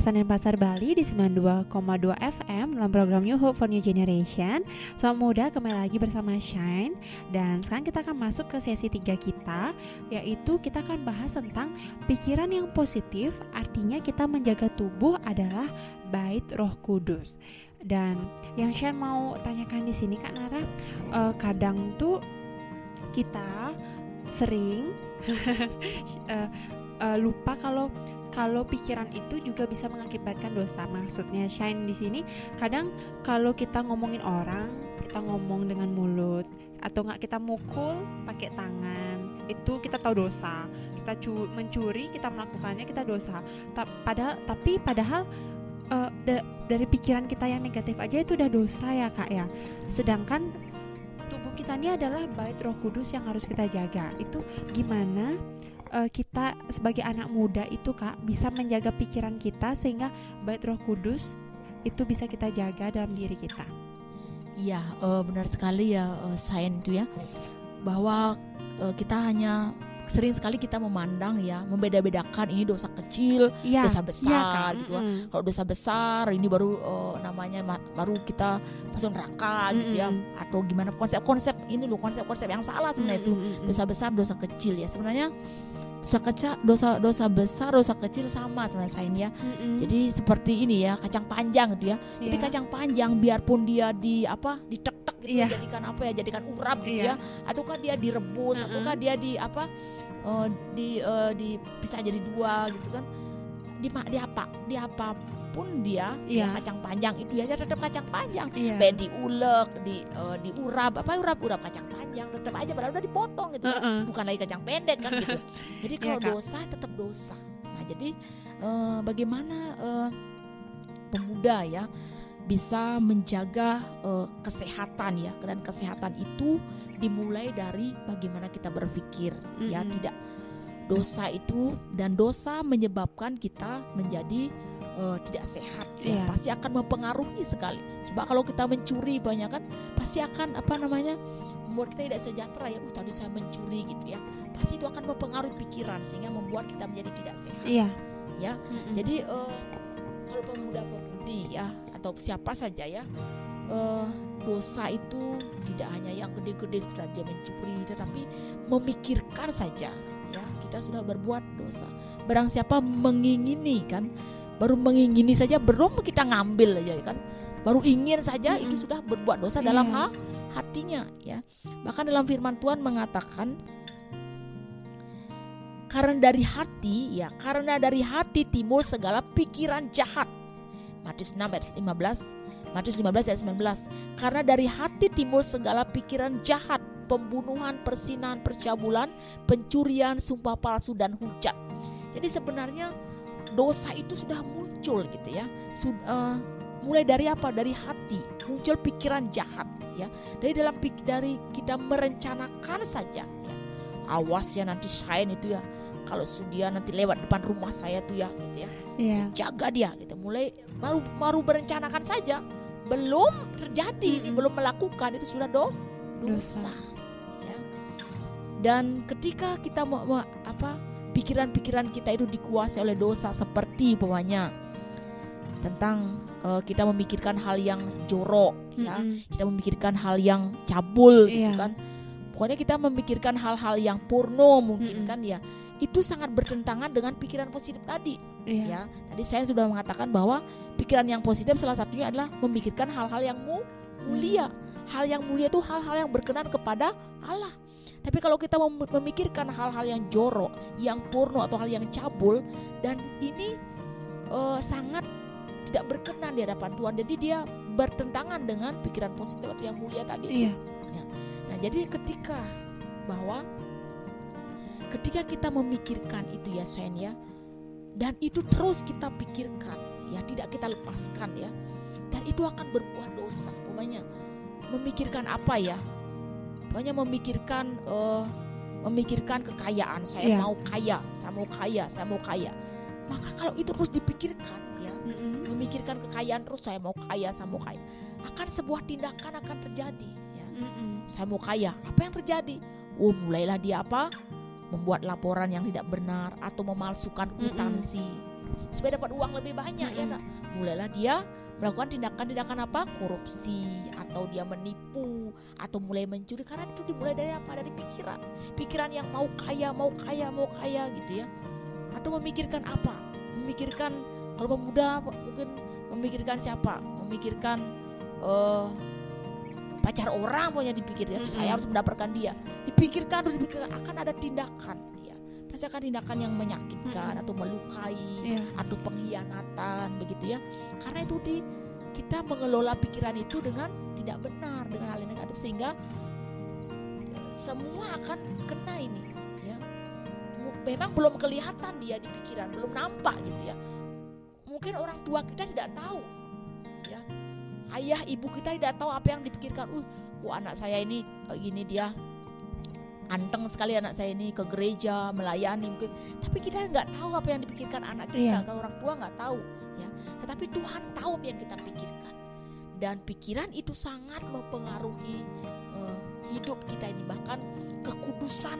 Kawasan Denpasar Bali di 92,2 FM dalam program New Hope for New Generation. Sobat muda kembali lagi bersama Shine. Dan sekarang kita akan masuk ke sesi 3 kita Yaitu kita akan bahas tentang pikiran yang positif Artinya kita menjaga tubuh adalah bait roh kudus. Dan yang Shine mau tanyakan di sini Kak Nara eh, Kadang tuh kita sering *laughs* eh, eh, lupa kalau kalau pikiran itu juga bisa mengakibatkan dosa. Maksudnya shine di sini kadang kalau kita ngomongin orang, kita ngomong dengan mulut atau nggak kita mukul pakai tangan, itu kita tahu dosa. Kita cu- mencuri, kita melakukannya kita dosa. Ta- padahal tapi padahal eh, da- dari pikiran kita yang negatif aja itu udah dosa ya kak ya. Sedangkan tubuh kita ini adalah bait Roh Kudus yang harus kita jaga. Itu gimana eh, kita sebagai anak muda itu kak bisa menjaga pikiran kita sehingga bait Roh Kudus itu bisa kita jaga dalam diri kita. Iya, eh, benar sekali ya eh, Sain itu ya bahwa eh, kita hanya sering sekali kita memandang ya membeda-bedakan ini dosa kecil, Iya. dosa besar gitu kan. mm-mm. Kalau dosa besar ini baru eh, namanya ma- baru kita masuk neraka gitu ya atau gimana konsep-konsep ini loh konsep-konsep yang salah sebenarnya itu Mm-mm, mm-mm. dosa besar dosa kecil ya sebenarnya dosa kecil dosa dosa besar dosa kecil sama sebenarnya Sain ya Mm-mm. jadi seperti ini ya kacang panjang gitu ya jadi Iya. kacang panjang biarpun dia di apa ditek-tek gitu Iya. jadikan apa ya jadikan urap gitu Iya. ya ataukah dia direbus Mm-mm. ataukah dia di apa eh, di eh, dipisah jadi dua gitu kan di di apa di apa pun dia Iya. ya kacang panjang itu ya tetap kacang panjang Iya. Kayak diulek di eh, diurap apa urap urap kacang panjang tetap aja padahal udah dipotong gitu kan Heeh. bukan lagi kacang pendek kan gitu *laughs* jadi Iya, kalau Kak. dosa tetap dosa nah jadi eh, bagaimana eh, pemuda ya bisa menjaga eh, kesehatan ya dan kesehatan itu dimulai dari bagaimana kita berpikir ya Mm-mm. tidak dosa itu dan dosa menyebabkan kita menjadi eh, tidak sehat ya Iya. pasti akan mempengaruhi sekali coba kalau kita mencuri banyak kan pasti akan apa namanya membuat kita tidak sejahtera ya oh, tadi saya mencuri gitu ya pasti itu akan mempengaruhi pikiran sehingga membuat kita menjadi tidak sehat Iya. Ya, Mm-mm. jadi eh, kalau pemuda-pemudi ya atau siapa saja ya eh, dosa itu tidak hanya yang gede-gede sudah dia mencuri, tetapi memikirkan saja kita sudah berbuat dosa. Barang siapa mengingini kan, baru mengingini saja belum kita ngambil aja kan, baru ingin saja Mm-mm. itu sudah berbuat dosa dalam Iya. ha- hatinya ya. Bahkan dalam firman Tuhan mengatakan karena dari hati ya karena dari hati timbul segala pikiran jahat Matius 6 ayat 15 Matius 15 ayat 19 karena dari hati timbul segala pikiran jahat pembunuhan persinahan percabulan pencurian sumpah palsu dan hujat. Jadi sebenarnya dosa itu sudah muncul gitu ya. Sud- eh, mulai dari apa? Dari hati. Muncul pikiran jahat ya. Dari dalam pik- dari kita merencanakan saja ya. Awas ya nanti saya itu ya. Kalau su- dia nanti lewat depan rumah saya tuh ya gitu ya. Iya. saya jaga dia gitu. Mulai baru baru berencanakan saja. Belum terjadi Mm-mm. belum melakukan itu sudah do Dosa. dosa dan ketika kita mau mau- apa pikiran-pikiran kita itu dikuasai oleh dosa seperti umpamanya tentang eh, kita memikirkan hal yang jorok ya Mm-mm. kita memikirkan hal yang cabul gitu Iya. kan pokoknya kita memikirkan hal-hal yang porno mungkin Mm-mm. kan ya itu sangat bertentangan dengan pikiran positif tadi Iya. ya tadi saya sudah mengatakan bahwa pikiran yang positif salah satunya adalah memikirkan hal-hal yang mu- mulia hal yang mulia itu hal-hal yang berkenan kepada Allah tapi kalau kita mem- memikirkan hal-hal yang jorok yang porno atau hal yang cabul dan ini eh, sangat tidak berkenan di hadapan Tuhan jadi dia bertentangan dengan pikiran positif atau yang mulia tadi. Iya. Nah, jadi ketika bahwa ketika kita memikirkan itu ya Sen ya dan itu terus kita pikirkan ya tidak kita lepaskan ya dan itu akan berbuah dosa pokoknya memikirkan apa ya pokoknya memikirkan eh, memikirkan kekayaan saya Iya. mau kaya saya mau kaya saya mau kaya maka kalau itu terus dipikirkan ya Mm-mm. memikirkan kekayaan terus saya mau kaya saya mau kaya akan sebuah tindakan akan terjadi ya Mm-mm. saya mau kaya apa yang terjadi oh mulailah dia apa membuat laporan yang tidak benar atau memalsukan kwitansi supaya dapat uang lebih banyak ya Mm-mm. nak mulailah dia melakukan tindakan-tindakan apa? Korupsi atau dia menipu atau mulai mencuri. Karena itu dimulai dari apa? Dari pikiran. Pikiran yang mau kaya mau kaya mau kaya gitu ya. Atau memikirkan apa? Memikirkan kalau pemuda mungkin memikirkan siapa? Memikirkan eh pacar orang pokoknya dipikirkan. Saya harus mendapatkan dia. Dipikirkan terus dipikirkan. Akan ada tindakan pasti akan tindakan yang menyakitkan atau melukai Iya. atau pengkhianatan begitu ya. Karena itu di kita mengelola pikiran itu dengan tidak benar dengan hal yang negatif sehingga eh, semua akan kena ini ya. Memang belum kelihatan dia di pikiran belum nampak gitu ya. Mungkin orang tua kita tidak tahu ya. Ayah ibu kita tidak tahu apa yang dipikirkan. Uh oh, anak saya ini gini dia anteng sekali anak saya ini ke gereja melayani mungkin. Tapi kita nggak tahu apa yang dipikirkan anak kita. Iya. kalau orang tua nggak tahu ya. Tetapi Tuhan tahu apa yang kita pikirkan. Dan pikiran itu sangat mempengaruhi eh, hidup kita ini. Bahkan kekudusan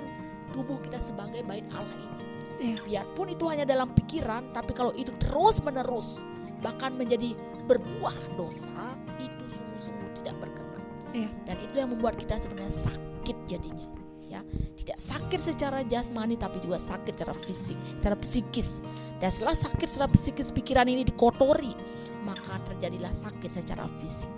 tubuh kita sebagai bait Allah ini. Iya. biarpun itu hanya dalam pikiran tapi kalau itu terus menerus bahkan menjadi berbuah dosa itu sungguh-sungguh tidak berkenan. Iya. dan itu yang membuat kita sebenarnya sakit jadinya ya. Tidak sakit secara jasmani tapi juga sakit secara fisik secara psikis. Dan setelah sakit secara psikis pikiran ini dikotori maka terjadilah sakit secara fisik.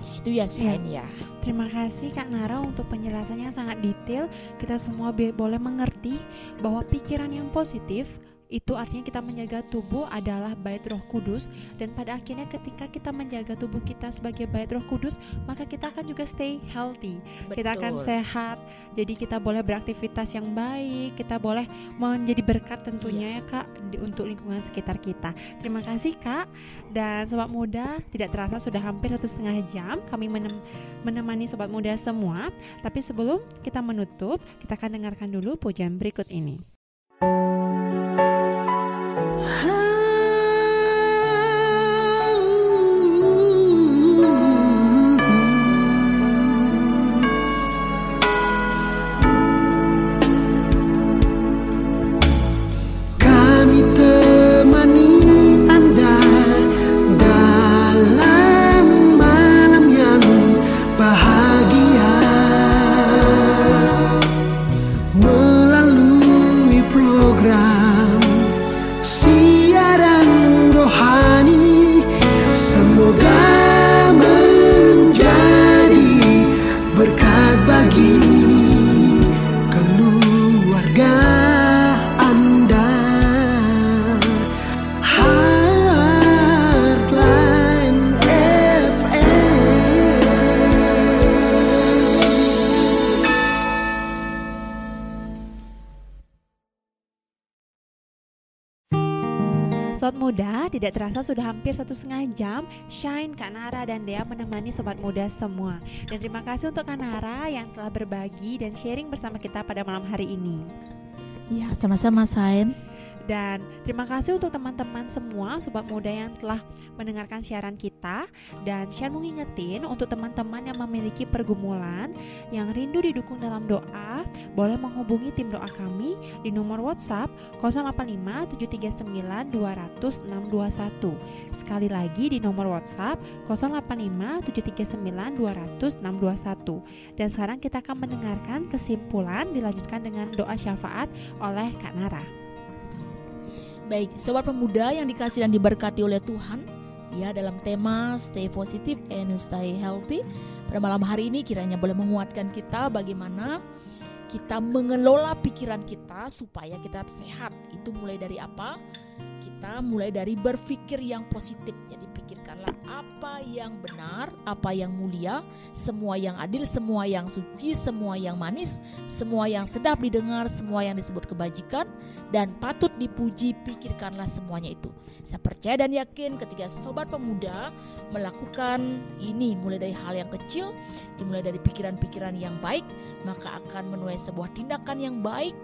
Ya, itu ya selain ya. Terima kasih Kak Nara untuk penjelasannya sangat detail. Kita semua boleh mengerti bahwa pikiran yang positif itu artinya kita menjaga tubuh adalah bait Roh Kudus dan pada akhirnya ketika kita menjaga tubuh kita sebagai bait Roh Kudus, maka kita akan juga stay healthy. Kita akan Betul. sehat. Jadi kita boleh beraktivitas yang baik, kita boleh menjadi berkat tentunya ya Kak di- untuk lingkungan sekitar kita. Terima kasih Kak dan sobat muda tidak terasa sudah hampir satu setengah jam kami menem- menemani sobat muda semua. Tapi sebelum kita menutup, kita akan dengarkan dulu pujian berikut ini. huh. *laughs* tidak terasa sudah hampir satu setengah jam Shine, Kak Nara, dan Dea menemani sobat muda semua Dan terima kasih untuk Kak Nara yang telah berbagi dan sharing bersama kita pada malam hari ini Ya, sama-sama Sain. Dan terima kasih untuk teman-teman semua sobat muda yang telah mendengarkan siaran kita. Dan Shan mau ngingetin untuk teman-teman yang memiliki pergumulan Yang rindu didukung dalam doa Boleh menghubungi tim doa kami di nomor WhatsApp 085 739 200 621 Sekali lagi di nomor WhatsApp 085 739 200 621 Dan sekarang kita akan mendengarkan kesimpulan dilanjutkan dengan doa syafaat oleh Kak Nara Baik, sobat pemuda yang dikasih dan diberkati oleh Tuhan, ya dalam tema stay positive and stay healthy. Pada malam hari ini kiranya boleh menguatkan kita bagaimana kita mengelola pikiran kita supaya kita sehat. Itu mulai dari apa? Kita mulai dari berpikir yang positif. Jadi pikirkanlah apa yang benar, apa yang mulia, semua yang adil, semua yang suci, semua yang manis, semua yang sedap didengar, semua yang disebut kebajikan dan patut dipuji, pikirkanlah semuanya itu. Saya percaya dan yakin ketika sobat pemuda melakukan ini mulai dari hal yang kecil, dimulai dari pikiran-pikiran yang baik, maka akan menuai sebuah tindakan yang baik.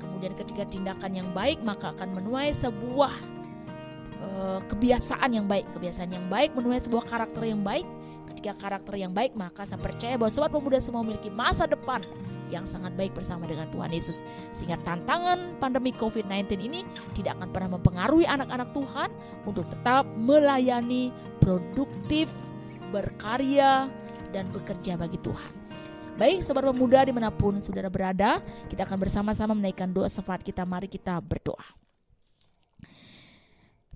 Kemudian ketika tindakan yang baik, maka akan menuai sebuah eh, kebiasaan yang baik. Kebiasaan yang baik menuai sebuah karakter yang baik. Ketika karakter yang baik, maka saya percaya bahwa sobat pemuda semua memiliki masa depan yang sangat baik bersama dengan Tuhan Yesus. Sehingga tantangan pandemi COVID-19 ini tidak akan pernah mempengaruhi anak-anak Tuhan untuk tetap melayani, produktif, berkarya, dan bekerja bagi Tuhan. Baik sobat pemuda di mana pun saudara berada Kita akan bersama-sama menaikkan doa syafaat kita Mari kita berdoa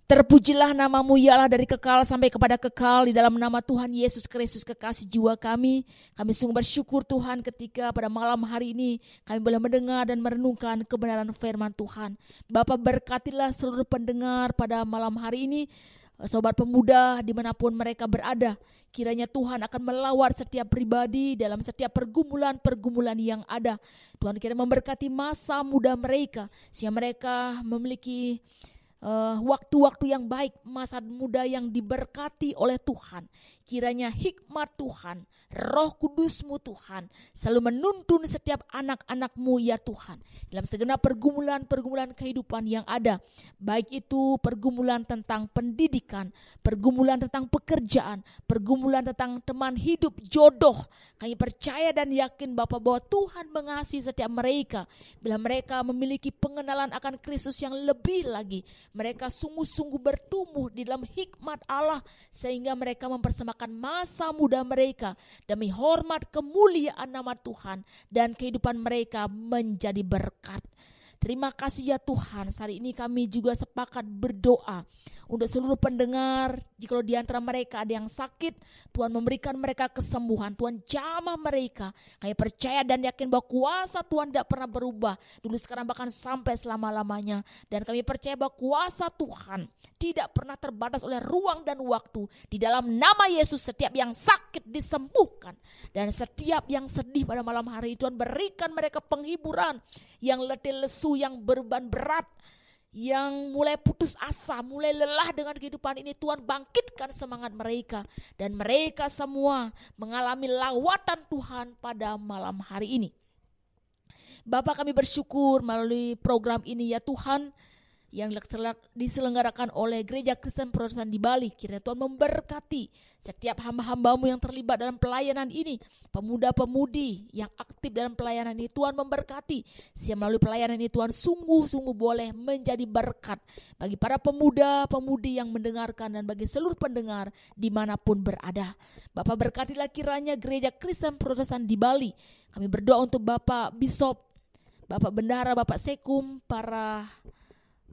Terpujilah namamu ya Allah dari kekal sampai kepada kekal di dalam nama Tuhan Yesus Kristus kekasih jiwa kami. Kami sungguh bersyukur Tuhan ketika pada malam hari ini kami boleh mendengar dan merenungkan kebenaran firman Tuhan. Bapak berkatilah seluruh pendengar pada malam hari ini. Sobat pemuda di mana pun mereka berada. Kiranya Tuhan akan melawat setiap pribadi dalam setiap pergumulan-pergumulan yang ada. Tuhan kira memberkati masa muda mereka. Sehingga mereka memiliki eh, waktu-waktu yang baik, masa muda yang diberkati oleh Tuhan. Kiranya hikmat Tuhan, roh kudusmu Tuhan, selalu menuntun setiap anak-anakmu ya Tuhan. Dalam segenap pergumulan-pergumulan kehidupan yang ada. Baik itu pergumulan tentang pendidikan, pergumulan tentang pekerjaan, pergumulan tentang teman hidup, jodoh. Kami percaya dan yakin Bapak bahwa Tuhan mengasihi setiap mereka. Bila mereka memiliki pengenalan akan Kristus yang lebih lagi, mereka sungguh-sungguh bertumbuh di dalam hikmat Allah sehingga mereka mempersembahkan masa muda mereka demi hormat kemuliaan nama Tuhan dan kehidupan mereka menjadi berkat. Terima kasih ya Tuhan. Hari ini kami juga sepakat berdoa untuk seluruh pendengar. Jika di antara mereka ada yang sakit, Tuhan memberikan mereka kesembuhan. Tuhan jamah mereka. Kami percaya dan yakin bahwa kuasa Tuhan tidak pernah berubah. Dulu sekarang bahkan sampai selama-lamanya. Dan kami percaya bahwa kuasa Tuhan tidak pernah terbatas oleh ruang dan waktu. Di dalam nama Yesus setiap yang sakit disembuhkan. Dan setiap yang sedih pada malam hari Tuhan berikan mereka penghiburan. Yang letih lesu, yang berban berat yang mulai putus asa, mulai lelah dengan kehidupan ini, Tuhan bangkitkan semangat mereka dan mereka semua mengalami lawatan Tuhan pada malam hari ini. Bapak kami bersyukur melalui program ini ya Tuhan, yang diselenggarakan oleh Gereja Kristen Protestan di Bali. Kiranya Tuhan memberkati setiap hamba-hambamu yang terlibat dalam pelayanan ini. Pemuda-pemudi yang aktif dalam pelayanan ini. Tuhan memberkati. Siap melalui pelayanan ini Tuhan sungguh-sungguh boleh menjadi berkat. Bagi para pemuda-pemudi yang mendengarkan dan bagi seluruh pendengar di mana pun berada. Bapak berkatilah kiranya Gereja Kristen Protestan di Bali. Kami berdoa untuk Bapak Bishop, Bapak Bendara, Bapak Sekum, para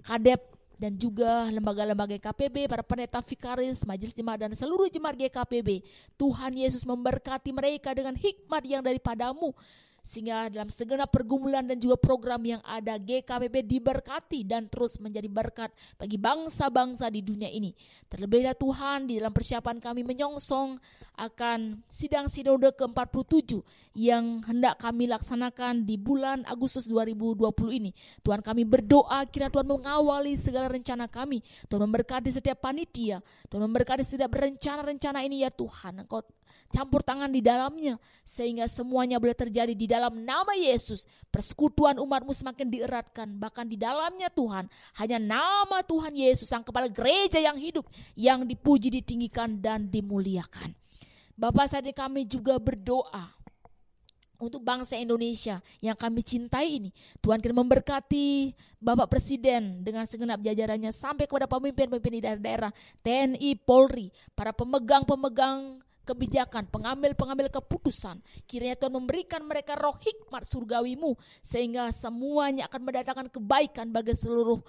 kadep dan juga lembaga-lembaga GKPB, para pendeta vikaris, majelis jemaat dan seluruh jemaat GKPB. Tuhan Yesus memberkati mereka dengan hikmat yang daripadamu sehingga dalam segenap pergumulan dan juga program yang ada GKPB diberkati dan terus menjadi berkat bagi bangsa-bangsa di dunia ini. Terlebihlah Tuhan di dalam persiapan kami menyongsong akan sidang sinode ke-47 yang hendak kami laksanakan di bulan Agustus 2020 ini. Tuhan kami berdoa kira Tuhan mengawali segala rencana kami. Tuhan memberkati setiap panitia. Tuhan memberkati setiap rencana-rencana ini ya Tuhan. Engkau campur tangan di dalamnya sehingga semuanya boleh terjadi di dalam nama Yesus. Persekutuan umatmu semakin dieratkan bahkan di dalamnya Tuhan hanya nama Tuhan Yesus sang kepala gereja yang hidup yang dipuji ditinggikan dan dimuliakan. Bapak saat ini kami juga berdoa untuk bangsa Indonesia yang kami cintai ini. Tuhan kita memberkati Bapak Presiden dengan segenap jajarannya sampai kepada pemimpin-pemimpin di daerah-daerah, TNI, Polri, para pemegang-pemegang kebijakan, pengambil-pengambil keputusan. Kiranya Tuhan memberikan mereka roh hikmat surgawimu sehingga semuanya akan mendatangkan kebaikan bagi seluruh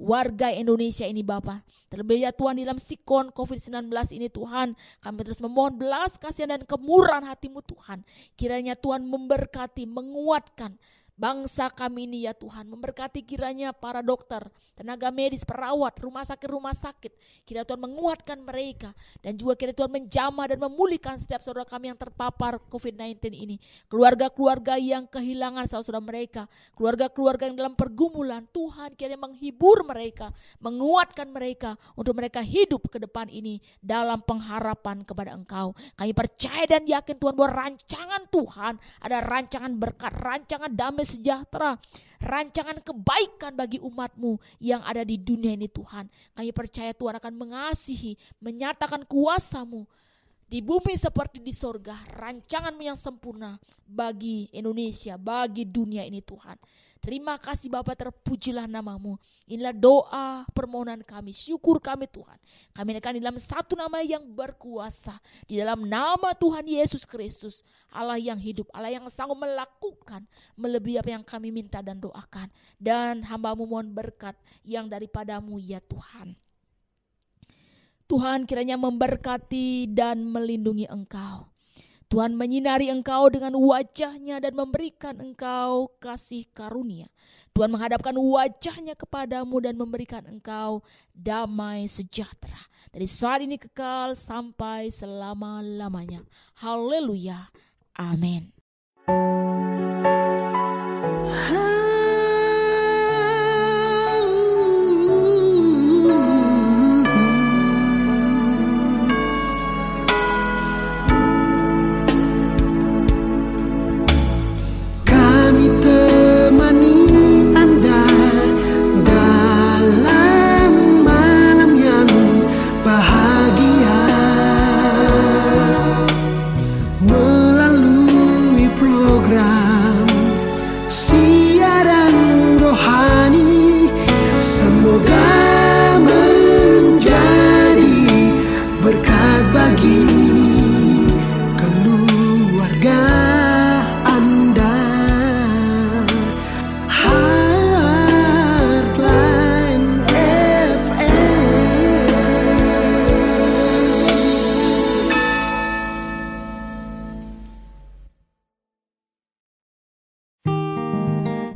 warga Indonesia ini Bapak. Terlebih ya Tuhan dalam sikon COVID-19 ini Tuhan, kami terus memohon belas kasihan dan kemurahan hatimu Tuhan. Kiranya Tuhan memberkati, menguatkan, bangsa kami ini ya Tuhan. Memberkati kiranya para dokter, tenaga medis, perawat, rumah sakit-rumah sakit. Kira Tuhan menguatkan mereka. Dan juga kira Tuhan menjamah dan memulihkan setiap saudara kami yang terpapar COVID-19 ini. Keluarga-keluarga yang kehilangan saudara-saudara mereka. Keluarga-keluarga yang dalam pergumulan. Tuhan kiranya menghibur mereka, menguatkan mereka untuk mereka hidup ke depan ini dalam pengharapan kepada Engkau. Kami percaya dan yakin Tuhan bahwa rancangan Tuhan ada rancangan berkat, rancangan damai sejahtera, rancangan kebaikan bagi umatmu yang ada di dunia ini Tuhan. Kami percaya Tuhan akan mengasihi, menyatakan kuasamu di bumi seperti di sorga, rancanganmu yang sempurna bagi Indonesia, bagi dunia ini Tuhan. Terima kasih Bapak terpujilah namamu. Inilah doa permohonan kami, syukur kami Tuhan. Kami akan dalam satu nama yang berkuasa. Di dalam nama Tuhan Yesus Kristus. Allah yang hidup, Allah yang sanggup melakukan melebihi apa yang kami minta dan doakan. Dan hambamu mohon berkat yang daripadamu ya Tuhan. Tuhan kiranya memberkati dan melindungi engkau. Tuhan menyinari engkau dengan wajahnya dan memberikan engkau kasih karunia. Tuhan menghadapkan wajahnya kepadamu dan memberikan engkau damai sejahtera. Dari saat ini kekal sampai selama-lamanya. Haleluya. Amin.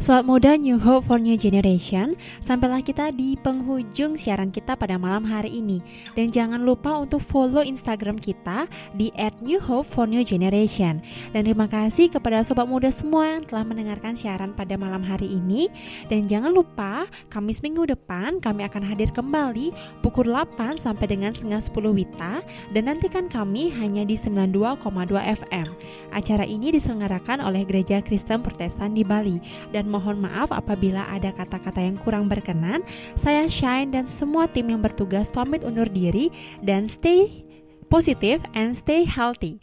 Sobat muda New Hope for New Generation, sampailah kita di penghujung siaran kita pada malam hari ini. Dan jangan lupa untuk follow Instagram kita di @newhope4newgeneration. Dan terima kasih kepada sobat muda semua yang telah mendengarkan siaran pada malam hari ini. Dan jangan lupa, Kamis minggu depan kami akan hadir kembali pukul 8 sampai dengan setengah 10 Wita dan nantikan kami hanya di 92,2 FM. Acara ini diselenggarakan oleh Gereja Kristen Protestan di Bali dan mohon maaf apabila ada kata-kata yang kurang berkenan. Saya Shine dan semua tim yang bertugas pamit undur diri dan stay positive and stay healthy.